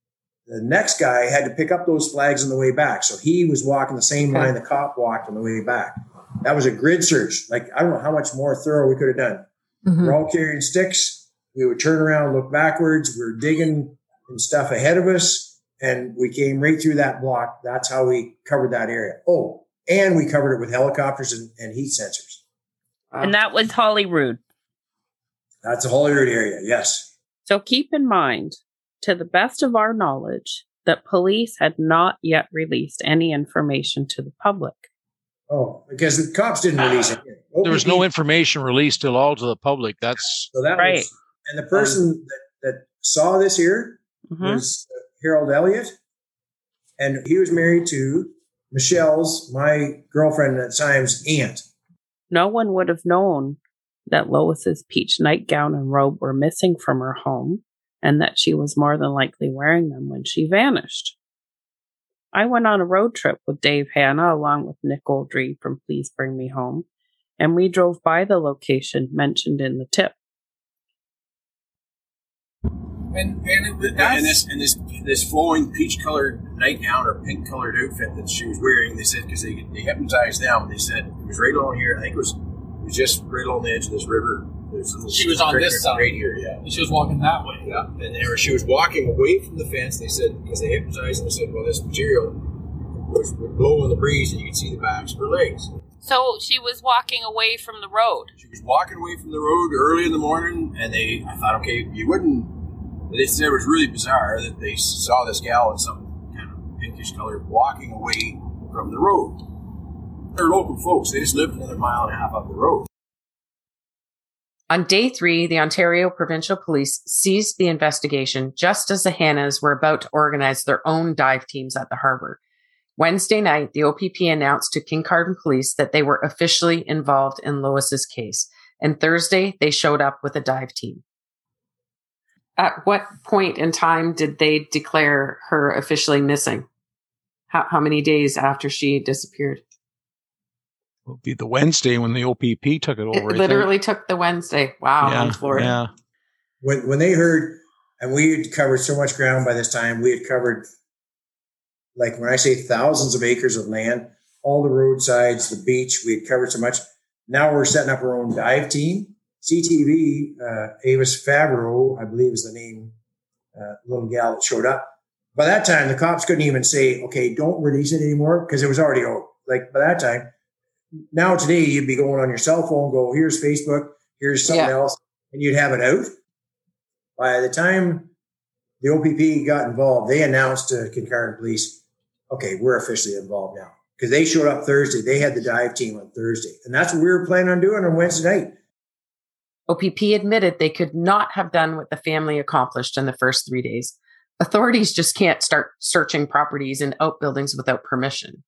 the next guy had to pick up those flags on the way back. So he was walking the same line the cop walked on the way back. That was a grid search. Like I don't know how much more thorough we could have done. Mm-hmm. We're all carrying sticks. We would turn around, look backwards. We were digging and stuff ahead of us, and we came right through that block. That's how we covered that area. Oh, and we covered it with helicopters and, and heat sensors. And that was Holyrood. That's a Holyrood area, yes. So keep in mind, to the best of our knowledge, that police had not yet released any information to the public. Oh, because the cops didn't release it. There was no information released at all to the public. That's so that right. Was, and the person um, that, that, saw this here mm-hmm. was Harold Elliott, and he was married to Michelle's, my girlfriend at times, aunt. No one would have known that Lois's peach nightgown and robe were missing from her home, and that she was more than likely wearing them when she vanished. I went on a road trip with Dave Hanna along with Nick Oldry from Please Bring Me Home, and we drove by the location mentioned in the tip. And and, it, and this and this this flowing peach colored nightgown or pink colored outfit that she was wearing, they said because they they hypnotized them. They said it was right along here. I think it was it was just right along the edge of this river she was on this side. Right here, yeah. She was walking that way. Yeah. And there she was walking away from the fence. They said, because they hypnotized them, they said, well, this material was, would blow in the breeze and you could see the backs of her legs. So she was walking away from the road. She was walking away from the road early in the morning, and they, I thought, okay, you wouldn't. They said it was really bizarre that they saw this gal in some kind of pinkish color walking away from the road. They're local folks. They just lived another mile and a half up the road. On day three, the Ontario Provincial Police seized the investigation just as the Hannas were about to organize their own dive teams at the harbor. Wednesday night, the OPP announced to Kincardine Police that they were officially involved in Lois's case. And Thursday, they showed up with a dive team. At what point in time did they declare her officially missing? How, how many days after she disappeared? Will be the Wednesday when the OPP took it over. It literally took the Wednesday. Wow, yeah, in Florida. Yeah. When when they heard, and we had covered so much ground by this time, we had covered, like when I say thousands of acres of land, all the roadsides, the beach, we had covered so much. Now we're setting up our own dive team. CTV, uh, Avis Favaro, I believe is the name, uh, little gal that showed up. By that time, the cops couldn't even say, okay, don't release it anymore because it was already over. Like by that time, now today you'd be going on your cell phone, go here's Facebook, here's something yeah. else, and you'd have it out. By the time the OPP got involved, they announced to Kincardine Police, okay, we're officially involved now because they showed up Thursday. They had the dive team on Thursday, and that's what we were planning on doing on Wednesday night. OPP admitted they could not have done what the family accomplished in the first three days. Authorities just can't start searching properties and outbuildings without permission.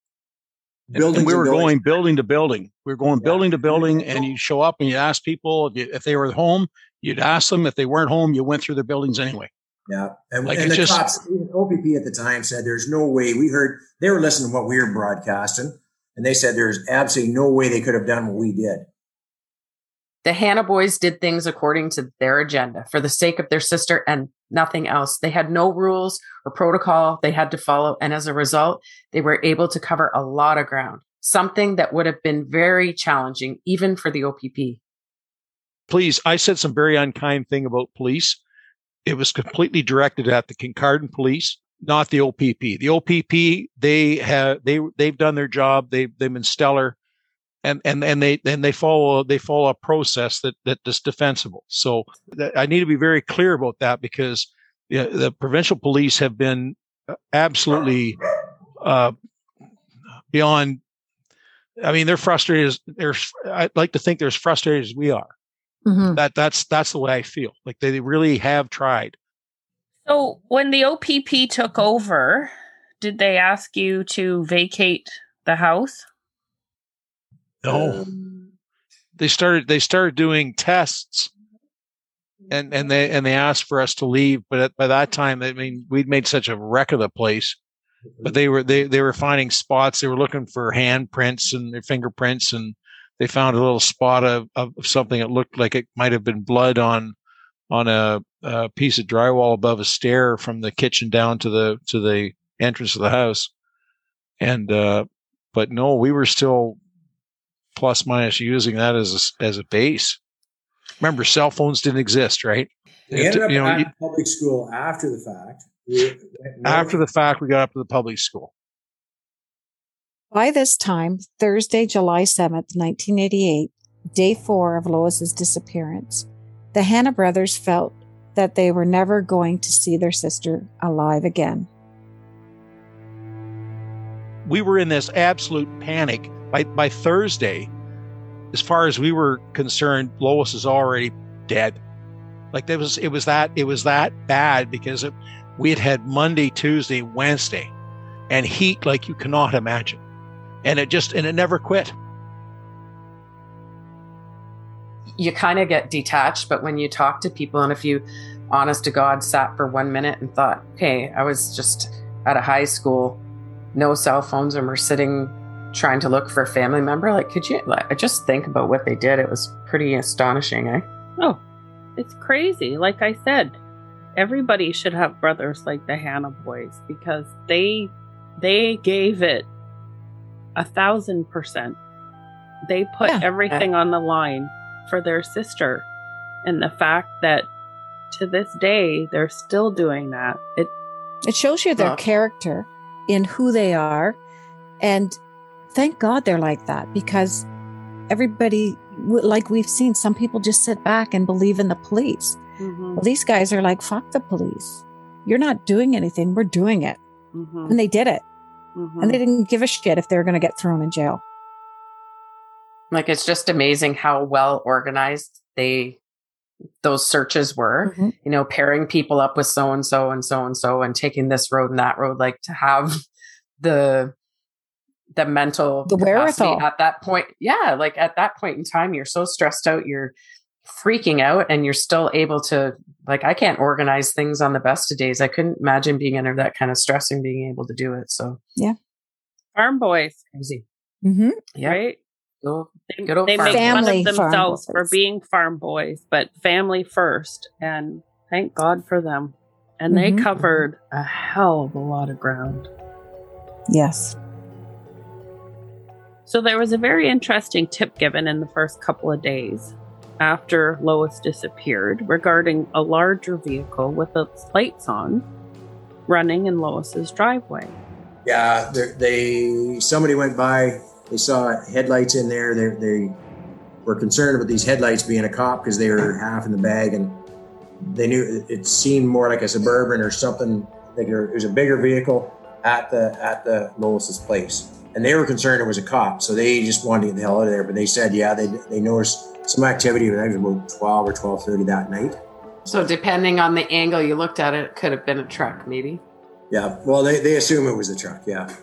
And we were going building to building. We were going yeah. building to building, and you show up and you ask people if they were home. You'd ask them if they weren't home. You went through their buildings anyway. Yeah, and, like and the just, cops, OPP at the time said there's no way. We heard they were listening to what we were broadcasting, and they said there's absolutely no way they could have done what we did. The Hanna boys did things according to their agenda for the sake of their sister and nothing else. They had no rules or protocol they had to follow. And as a result, they were able to cover a lot of ground, something that would have been very challenging even for the OPP. Please, I said some very unkind thing about police. It was completely directed at the Kincardine police, not the OPP. The OPP, they have they they've done their job. They they've been stellar and and and they and they follow they follow a process that that is defensible. So I need to be very clear about that because you know, the provincial police have been uh, absolutely uh, beyond. I mean, they're frustrated. They're I'd like to think they're as frustrated as we are. Mm-hmm. That that's that's the way I feel. Like they really have tried. So when the OPP took over, did they ask you to vacate the house? No. Um, they started they started doing tests and and they and they asked for us to leave but at, by that time i mean we'd made such a wreck of the place but they were they, they were finding spots they were looking for handprints and their fingerprints and they found a little spot of, of something that looked like it might have been blood on on a, a piece of drywall above a stair from the kitchen down to the to the entrance of the house and uh but no we were still plus minus using that as a, as a base. Remember, cell phones didn't exist, right? We ended up you know, at you, public school after the fact. We, after the fact, we got up to the public school. By this time, Thursday, July 7th, 1988, day four of Lois's disappearance, the Hanna brothers felt that they were never going to see their sister alive again. We were in this absolute panic by by Thursday, as far as we were concerned, Lois is already dead. Like was it was that it was that bad because it, we had had Monday, Tuesday, Wednesday, and heat like you cannot imagine, and it just and it never quit. You kind of get detached, but when you talk to people, and if you, honest to God, sat for one minute and thought, "Okay, I was just at a high school, no cell phones, and we're sitting trying to look for a family member. Like, could you like, just think about what they did? It was pretty astonishing, eh? Oh, it's crazy. Like I said, everybody should have brothers like the Hanna boys because they they gave it a thousand percent. They put yeah. everything on the line for their sister. And the fact that to this day they're still doing that, it it shows you their uh, character in who they are and thank God they're like that because everybody, like we've seen, some people just sit back and believe in the police. Mm-hmm. Well, these guys are like, fuck the police. You're not doing anything. We're doing it. Mm-hmm. And they did it. Mm-hmm. And they didn't give a shit if they were going to get thrown in jail. Like, it's just amazing how well organized they those searches were mm-hmm. you know pairing people up with so and so and so and so and taking this road and that road like to have the the mental the wherewithal at that point. Yeah, like at that point in time, you're so stressed out, you're freaking out, and you're still able to like I can't organize things on the best of days. I couldn't imagine being under that kind of stress and being able to do it. So yeah, farm boys, crazy. Mm-hmm. Yeah. Right. they, they make fun of themselves for being farm boys, but family first. And thank God for them. And mm-hmm. they covered a hell of a lot of ground. Yes. So there was a very interesting tip given in the first couple of days after Lois disappeared regarding a larger vehicle with its lights on running in Lois's driveway. Yeah, they somebody went by. They saw headlights in there. They, they were concerned about these headlights being a cop because they were half in the bag, and they knew it seemed more like a suburban or something. Like it was a bigger vehicle at the at the Lois's place and they were concerned it was a cop, so they just wanted to get the hell out of there. But they said, yeah, they they noticed some activity. But it was about twelve or twelve thirty that night. So depending on the angle you looked at it, it could have been a truck, maybe. Yeah. Well, they they assume it was a truck. Yeah.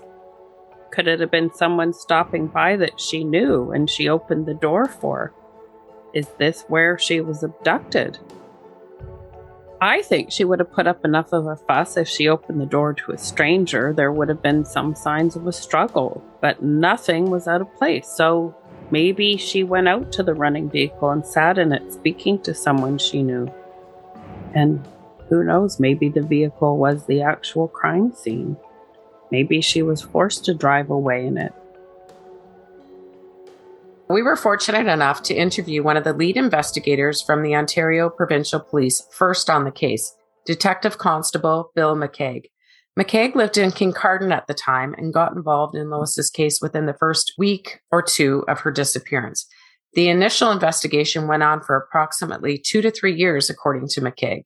Could it have been someone stopping by that she knew and she opened the door for? Is this where she was abducted? I think she would have put up enough of a fuss if she opened the door to a stranger. There would have been some signs of a struggle, but nothing was out of place. So Maybe she went out to the running vehicle and sat in it speaking to someone she knew. And who knows, maybe the vehicle was the actual crime scene. Maybe she was forced to drive away in it. We were fortunate enough to interview one of the lead investigators from the Ontario Provincial Police first on the case, Detective Constable Bill McKeag. McKeag lived in Kincardine at the time and got involved in Lois's case within the first week or two of her disappearance. The initial investigation went on for approximately two to three years, according to McKeag,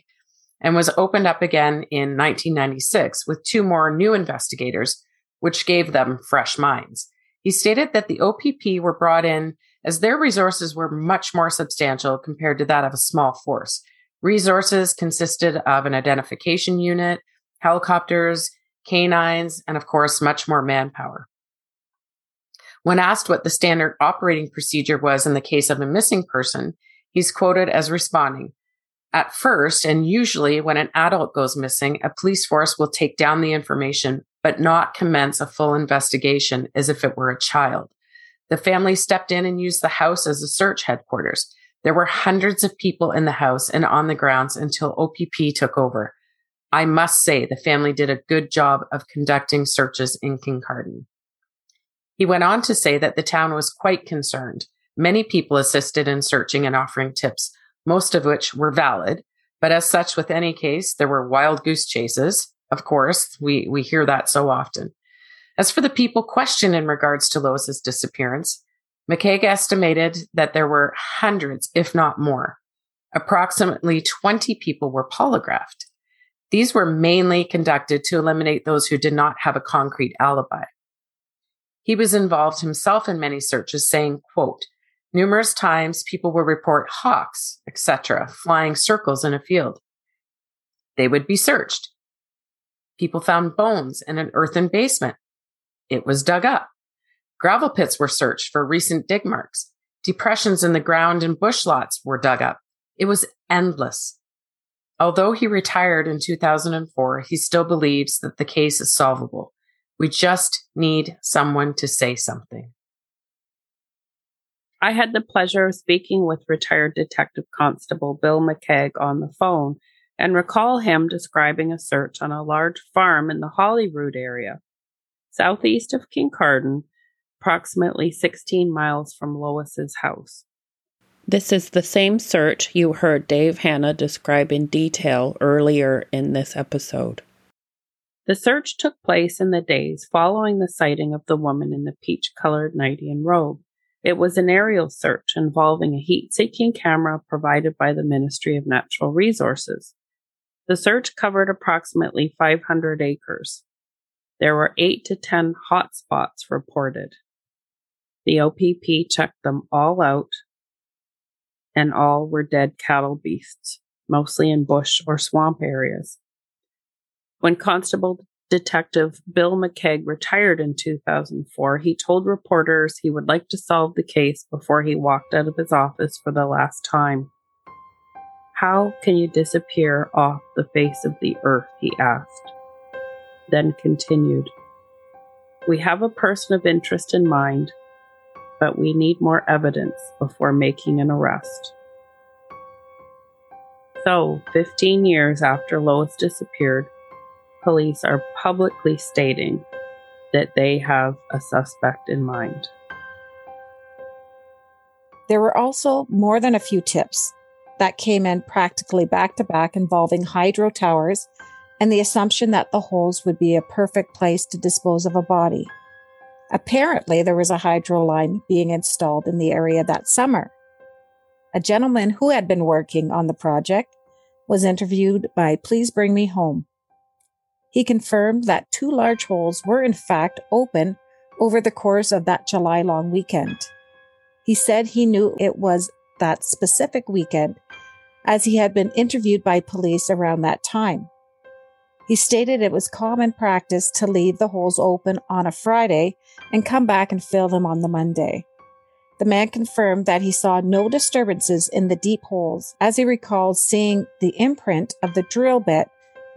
and was opened up again in 1996 with two more new investigators, which gave them fresh minds. He stated that the OPP were brought in as their resources were much more substantial compared to that of a small force. Resources consisted of an identification unit, helicopters, canines, and of course, much more manpower. When asked what the standard operating procedure was in the case of a missing person, he's quoted as responding, at first, and usually when an adult goes missing, a police force will take down the information but not commence a full investigation as if it were a child. The family stepped in and used the house as a search headquarters. There were hundreds of people in the house and on the grounds until OPP took over. I must say the family did a good job of conducting searches in Kincardine. He went on to say that the town was quite concerned. Many people assisted in searching and offering tips, most of which were valid. But as such, with any case, there were wild goose chases, of course, we, we hear that so often. As for the people questioned in regards to Lois's disappearance, McKeag estimated that there were hundreds, if not more. Approximately 20 people were polygraphed. These were mainly conducted to eliminate those who did not have a concrete alibi. He was involved himself in many searches, saying, quote, numerous times people would report hawks, etc., flying circles in a field. They would be searched. People found bones in an earthen basement. It was dug up. Gravel pits were searched for recent dig marks. Depressions in the ground and bush lots were dug up. It was endless. Although he retired in 2004, he still believes that the case is solvable. We just need someone to say something. I had the pleasure of speaking with retired Detective Constable Bill McKeag on the phone and recall him describing a search on a large farm in the Holyrood area, southeast of Kincardine, approximately 16 miles from Lois's house. This is the same search you heard Dave Hanna describe in detail earlier in this episode. The search took place in the days following the sighting of the woman in the peach colored Nightian robe. It was an aerial search involving a heat seeking camera provided by the Ministry of Natural Resources. The search covered approximately 500 acres. There were 8 to 10 hot spots reported. The OPP checked them all out, and all were dead cattle beasts, mostly in bush or swamp areas. When Constable Detective Bill McKeag retired in 2004, he told reporters he would like to solve the case before he walked out of his office for the last time. How can you disappear off the face of the earth? he asked. Then continued, We have a person of interest in mind, but we need more evidence before making an arrest. So, 15 years after Lois disappeared, police are publicly stating that they have a suspect in mind. There were also more than a few tips that came in practically back to back involving hydro towers and the assumption that the holes would be a perfect place to dispose of a body. Apparently, there was a hydro line being installed in the area that summer. A gentleman who had been working on the project was interviewed by Please Bring Me Home. He confirmed that two large holes were in fact open over the course of that July long weekend. He said he knew it was that specific weekend as he had been interviewed by police around that time. He stated it was common practice to leave the holes open on a Friday and come back and fill them on the Monday. The man confirmed that he saw no disturbances in the deep holes, as he recalled seeing the imprint of the drill bit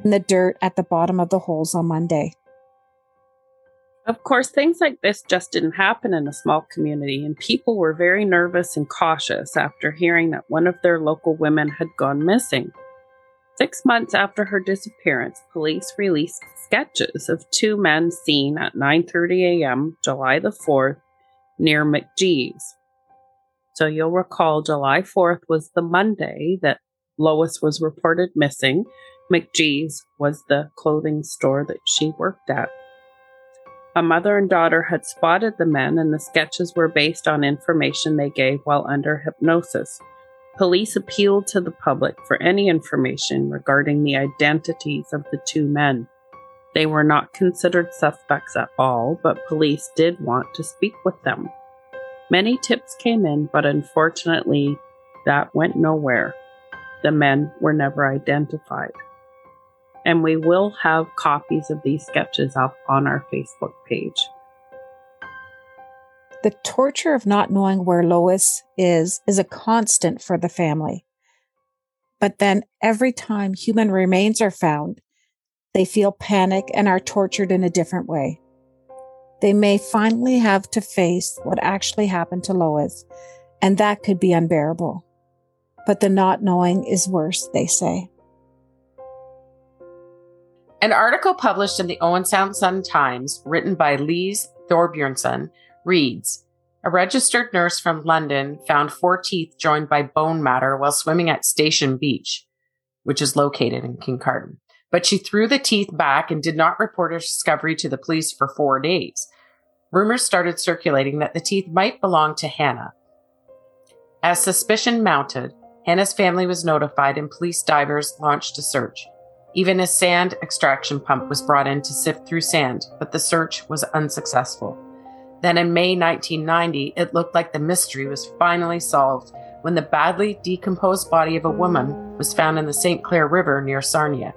in the dirt at the bottom of the holes on Monday. Of course, things like this just didn't happen in a small community, and people were very nervous and cautious after hearing that one of their local women had gone missing. Six months after her disappearance, police released sketches of two men seen at 9:30 a.m. July the 4th near McGee's. So you'll recall July 4th was the Monday that Lois was reported missing. McGee's was the clothing store that she worked at. A mother and daughter had spotted the men, and the sketches were based on information they gave while under hypnosis. Police appealed to the public for any information regarding the identities of the two men. They were not considered suspects at all, but police did want to speak with them. Many tips came in, but unfortunately, that went nowhere. The men were never identified and we will have copies of these sketches up on our Facebook page. The torture of not knowing where Lois is is a constant for the family. But then every time human remains are found, they feel panic and are tortured in a different way. They may finally have to face what actually happened to Lois, and that could be unbearable. But the not knowing is worse, they say. An article published in the Owen Sound Sun Times, written by Lise Thorbjornson, reads A registered nurse from London found four teeth joined by bone matter while swimming at Station Beach, which is located in Kincardine. But she threw the teeth back and did not report her discovery to the police for four days. Rumors started circulating that the teeth might belong to Hanna. As suspicion mounted, Hanna's family was notified and police divers launched a search. Even a sand extraction pump was brought in to sift through sand, but the search was unsuccessful. Then in May 1990, it looked like the mystery was finally solved when the badly decomposed body of a woman was found in the St. Clair River near Sarnia.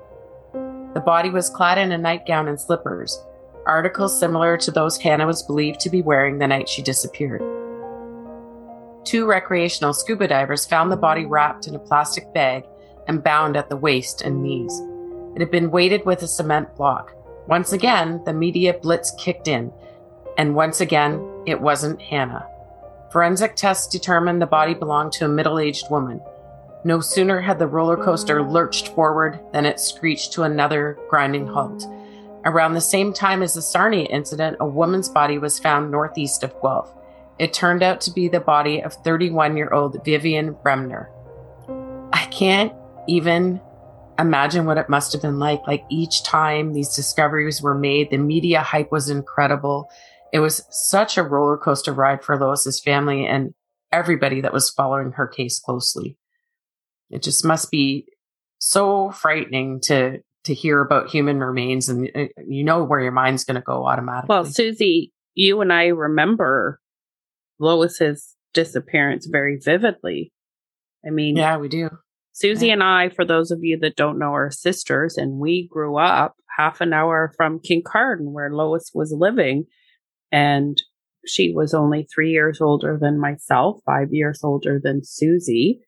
The body was clad in a nightgown and slippers, articles similar to those Hanna was believed to be wearing the night she disappeared. Two recreational scuba divers found the body wrapped in a plastic bag and bound at the waist and knees. It had been weighted with a cement block. Once again, the media blitz kicked in, and once again, it wasn't Hanna. Forensic tests determined the body belonged to a middle aged woman. No sooner had the roller coaster mm. lurched forward than it screeched to another grinding halt. Around the same time as the Sarnia incident, a woman's body was found northeast of Guelph. It turned out to be the body of 31 year old Vivian Bremner. I can't even imagine what it must have been like. Like each time these discoveries were made, the media hype was incredible. It was such a roller coaster ride for Lois's family and everybody that was following her case closely. It just must be so frightening to to hear about human remains and uh, you know where your mind's going to go automatically. Well, Susie, you and I remember Lois's disappearance very vividly. I mean, yeah, we do. Susie and I, for those of you that don't know, are sisters, and we grew up half an hour from Kincardine, where Lois was living. And she was only three years older than myself, five years older than Susie.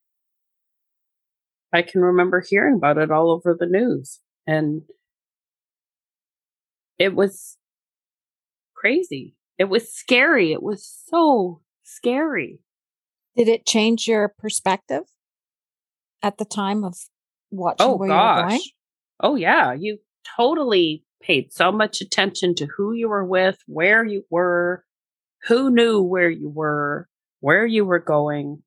I can remember hearing about it all over the news. And it was crazy. It was scary. It was so scary. Did it change your perspective? At the time of watching oh, where gosh. you were going? Oh yeah, you totally paid so much attention to who you were with, where you were, who knew where you were, where you were going.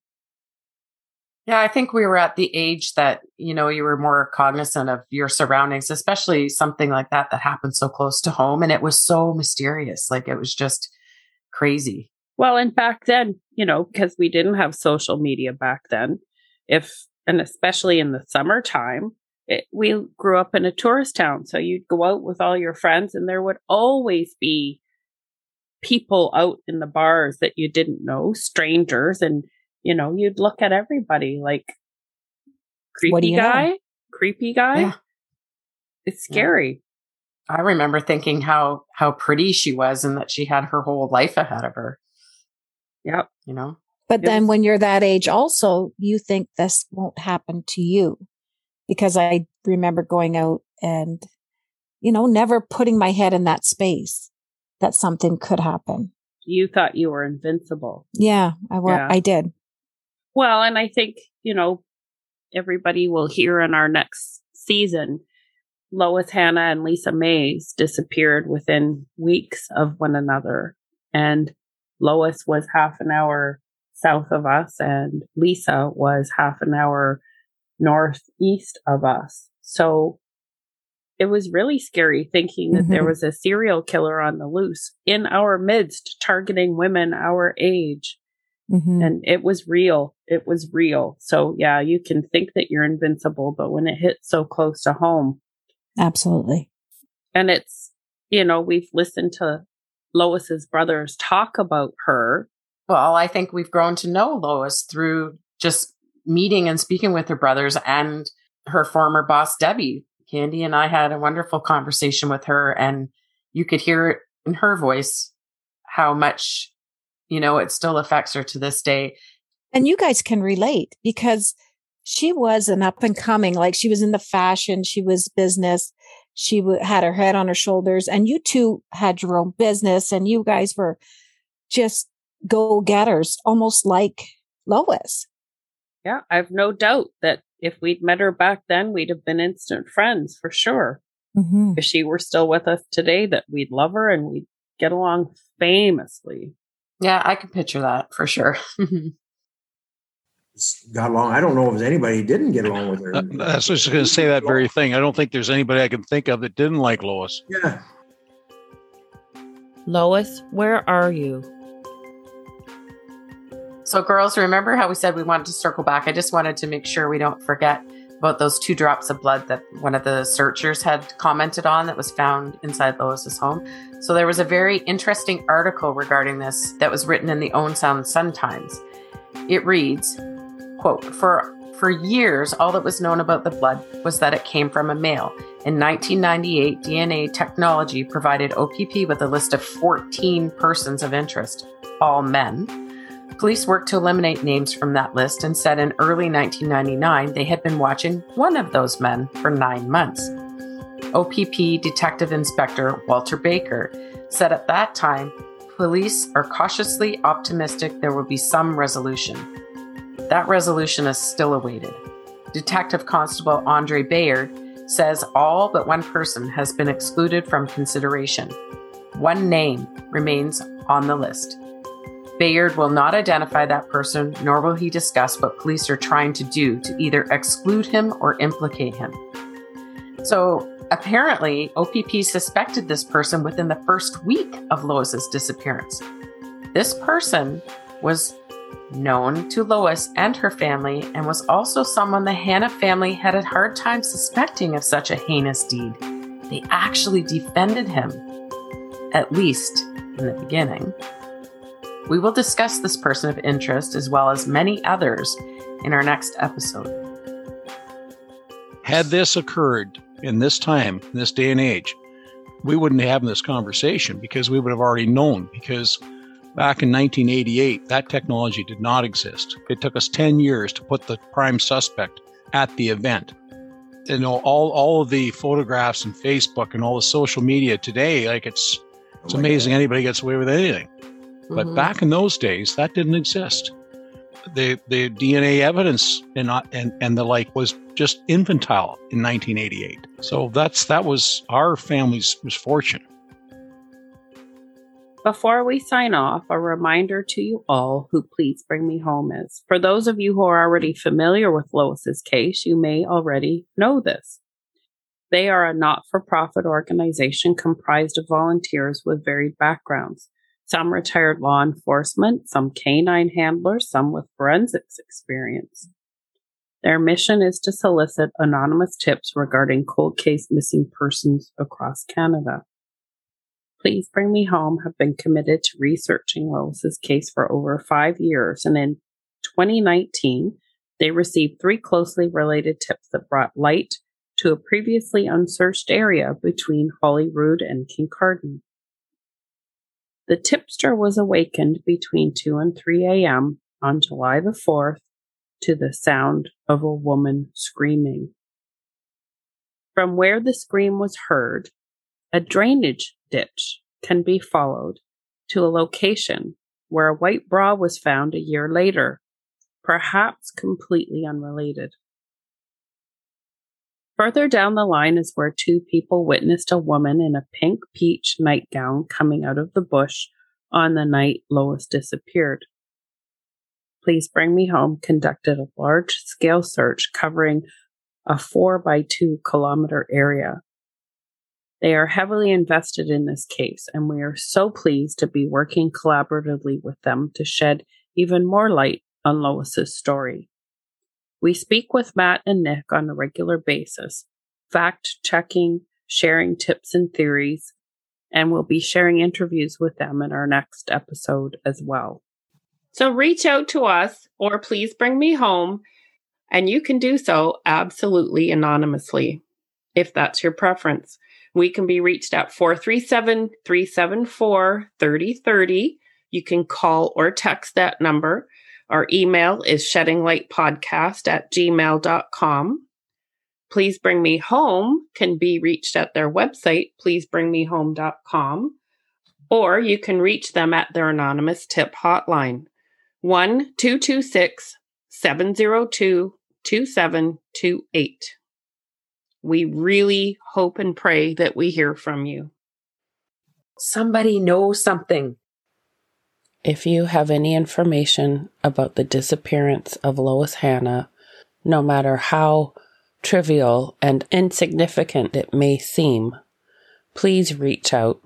Yeah, I think we were at the age that, you know, you were more cognizant of your surroundings, especially something like that that happened so close to home. And it was so mysterious. Like it was just crazy. Well, and back then, you know, because we didn't have social media back then, if and especially in the summertime, it, we grew up in a tourist town. So you'd go out with all your friends, and there would always be people out in the bars that you didn't know, strangers, and you know, you'd look at everybody like creepy guy, know? creepy guy. Yeah. It's scary. Yeah. I remember thinking how how pretty she was and that she had her whole life ahead of her. Yep. You know? But then when you're that age also, you think this won't happen to you. Because I remember going out and, you know, never putting my head in that space. that something could happen. You thought you were invincible. Yeah, I wa- Yeah. I did. Well, and I think, you know, everybody will hear in our next season Lois Hanna and Lisa Mays disappeared within weeks of one another. And Lois was half an hour south of us, and Lisa was half an hour northeast of us. So it was really scary thinking that there Mhm. was a serial killer on the loose in our midst, targeting women our age Mhm. and it was real. It was real. So yeah, you can think that you're invincible, but when it hits so close to home, Absolutely. and it's you know we've listened to Lois's brothers talk about her. Well, I think we've grown to know Lois through just meeting and speaking with her brothers and her former boss, Debbie. Candy and I had a wonderful conversation with her, and you could hear it in her voice how much, you know, it still affects her to this day. And you guys can relate because she was an up and coming, like she was in the fashion, she was business, she w- had her head on her shoulders, and you two had your own business, and you guys were just go getters, almost like Lois. Yeah, I've no doubt that if we'd met her back then, we'd have been instant friends for sure. Mm-hmm. If she were still with us today, that we'd love her and we'd get along famously. Yeah, I can picture that for sure. Got along. I don't know if there's anybody who didn't get along with her. Uh, That's just going to say that very thing. I don't think there's anybody I can think of that didn't like Lois. Yeah. Lois, where are you? So, girls, remember how we said we wanted to circle back? I just wanted to make sure we don't forget about those two drops of blood that one of the searchers had commented on that was found inside Lois's home. So, there was a very interesting article regarding this that was written in the Owen Sound Sun Times. It reads, quote, for for years, all that was known about the blood was that it came from a male. In 1998, DNA technology provided OPP with a list of 14 persons of interest, all men. Police worked to eliminate names from that list and said in early 1999 they had been watching one of those men for nine months. OPP Detective Inspector Walter Baker said at that time police are cautiously optimistic there will be some resolution. That resolution is still awaited. Detective Constable Andre Bayard says all but one person has been excluded from consideration. One name remains on the list. Bayard will not identify that person, nor will he discuss what police are trying to do to either exclude him or implicate him. So apparently, OPP suspected this person within the first week of Lois's disappearance. This person was known to Lois and her family and was also someone the Hanna family had a hard time suspecting of such a heinous deed. They actually defended him, at least in the beginning. We will discuss this person of interest as well as many others in our next episode. Had this occurred in this time, in this day and age, we wouldn't have this conversation because we would have already known. Because back in 1988, that technology did not exist. It took us 10 years to put the prime suspect at the event. You know, all, all of the photographs and Facebook and all the social media today, like it's it's amazing anybody gets away with anything. But Mhm. back in those days, that didn't exist. The the DNA evidence and and and the like was just infantile in 1988. So that's that was our family's misfortune. Before we sign off, a reminder to you all who Please Bring Me Home is. For those of you who are already familiar with Lois's case, you may already know this. They are a not for profit organization comprised of volunteers with varied backgrounds. Some retired law enforcement, some canine handlers, some with forensics experience. Their mission is to solicit anonymous tips regarding cold case missing persons across Canada. Please Bring Me Home have been committed to researching Lois's case for over five years, and in 2019, they received three closely related tips that brought light to a previously unsearched area between Holyrood and Kincardine. The tipster was awakened between 2 and 3 a.m. on July the 4th to the sound of a woman screaming. From where the scream was heard, a drainage ditch can be followed to a location where a white bra was found a year later, perhaps completely unrelated. Further down the line is where two people witnessed a woman in a pink peach nightgown coming out of the bush on the night Lois disappeared. Please Bring Me Home conducted a large scale search covering a four by two kilometer area. They are heavily invested in this case, and we are so pleased to be working collaboratively with them to shed even more light on Lois's story. We speak with Matt and Nick on a regular basis, fact checking, sharing tips and theories, and we'll be sharing interviews with them in our next episode as well. So reach out to us or please bring me home, and you can do so absolutely anonymously if that's your preference. We can be reached at 437 374 3030. You can call or text that number. Our email is sheddinglightpodcast at gmail.com. Please Bring Me Home can be reached at their website, pleasebringmehome.com, or you can reach them at their anonymous tip hotline, 1 226 702 2728. We really hope and pray that we hear from you. Somebody knows something. If you have any information about the disappearance of Lois Hanna, no matter how trivial and insignificant it may seem, please reach out.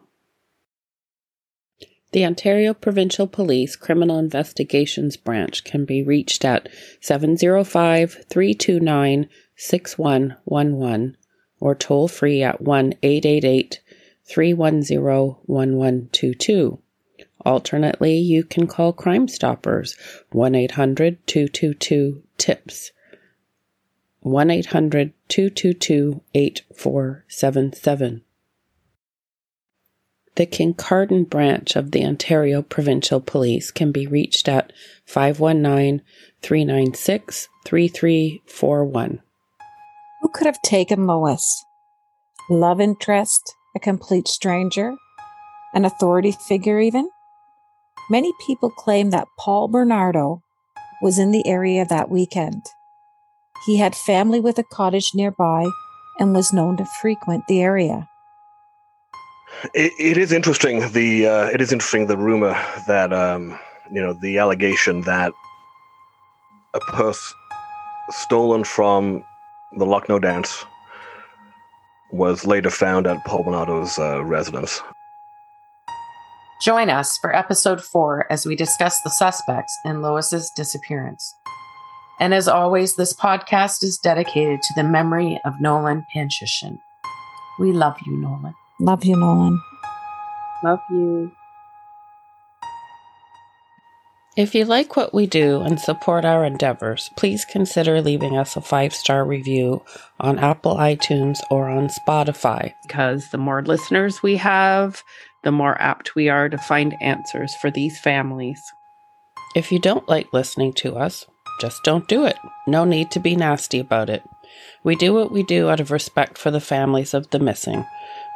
The Ontario Provincial Police Criminal Investigations Branch can be reached at 705 329 6111 or toll free at 1 888 310 1122. Alternately, you can call Crime Stoppers 1 800 222 TIPS. 1 800 222 8477. The Kincardine branch of the Ontario Provincial Police can be reached at 519 396 3341. Who could have taken Lois? Love interest, a complete stranger, an authority figure, even? Many people claim that Paul Bernardo was in the area that weekend. He had family with a cottage nearby and was known to frequent the area. It, it is interesting. The uh, it is interesting the rumor that um, you know the allegation that a purse stolen from the Lucknow dance was later found at Paul Bernardo's uh, residence. Join us for episode four as we discuss the suspects in Lois's disappearance. And as always, this podcast is dedicated to the memory of Nolan Panchishin. We love you, Nolan. Love you, Nolan. Love you. If you like what we do and support our endeavors, please consider leaving us a five star review on Apple iTunes or on Spotify. Because the more listeners we have, the more apt we are to find answers for these families. If you don't like listening to us, just don't do it. No need to be nasty about it. We do what we do out of respect for the families of the missing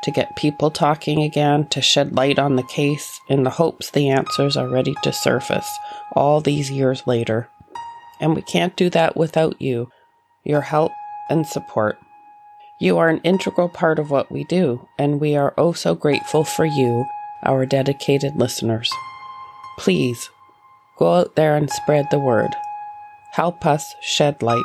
to get people talking again, to shed light on the case in the hopes the answers are ready to surface all these years later. And we can't do that without you, your help and support. You are an integral part of what we do, and we are oh so grateful for you, our dedicated listeners. Please go out there and spread the word. Help us shed light.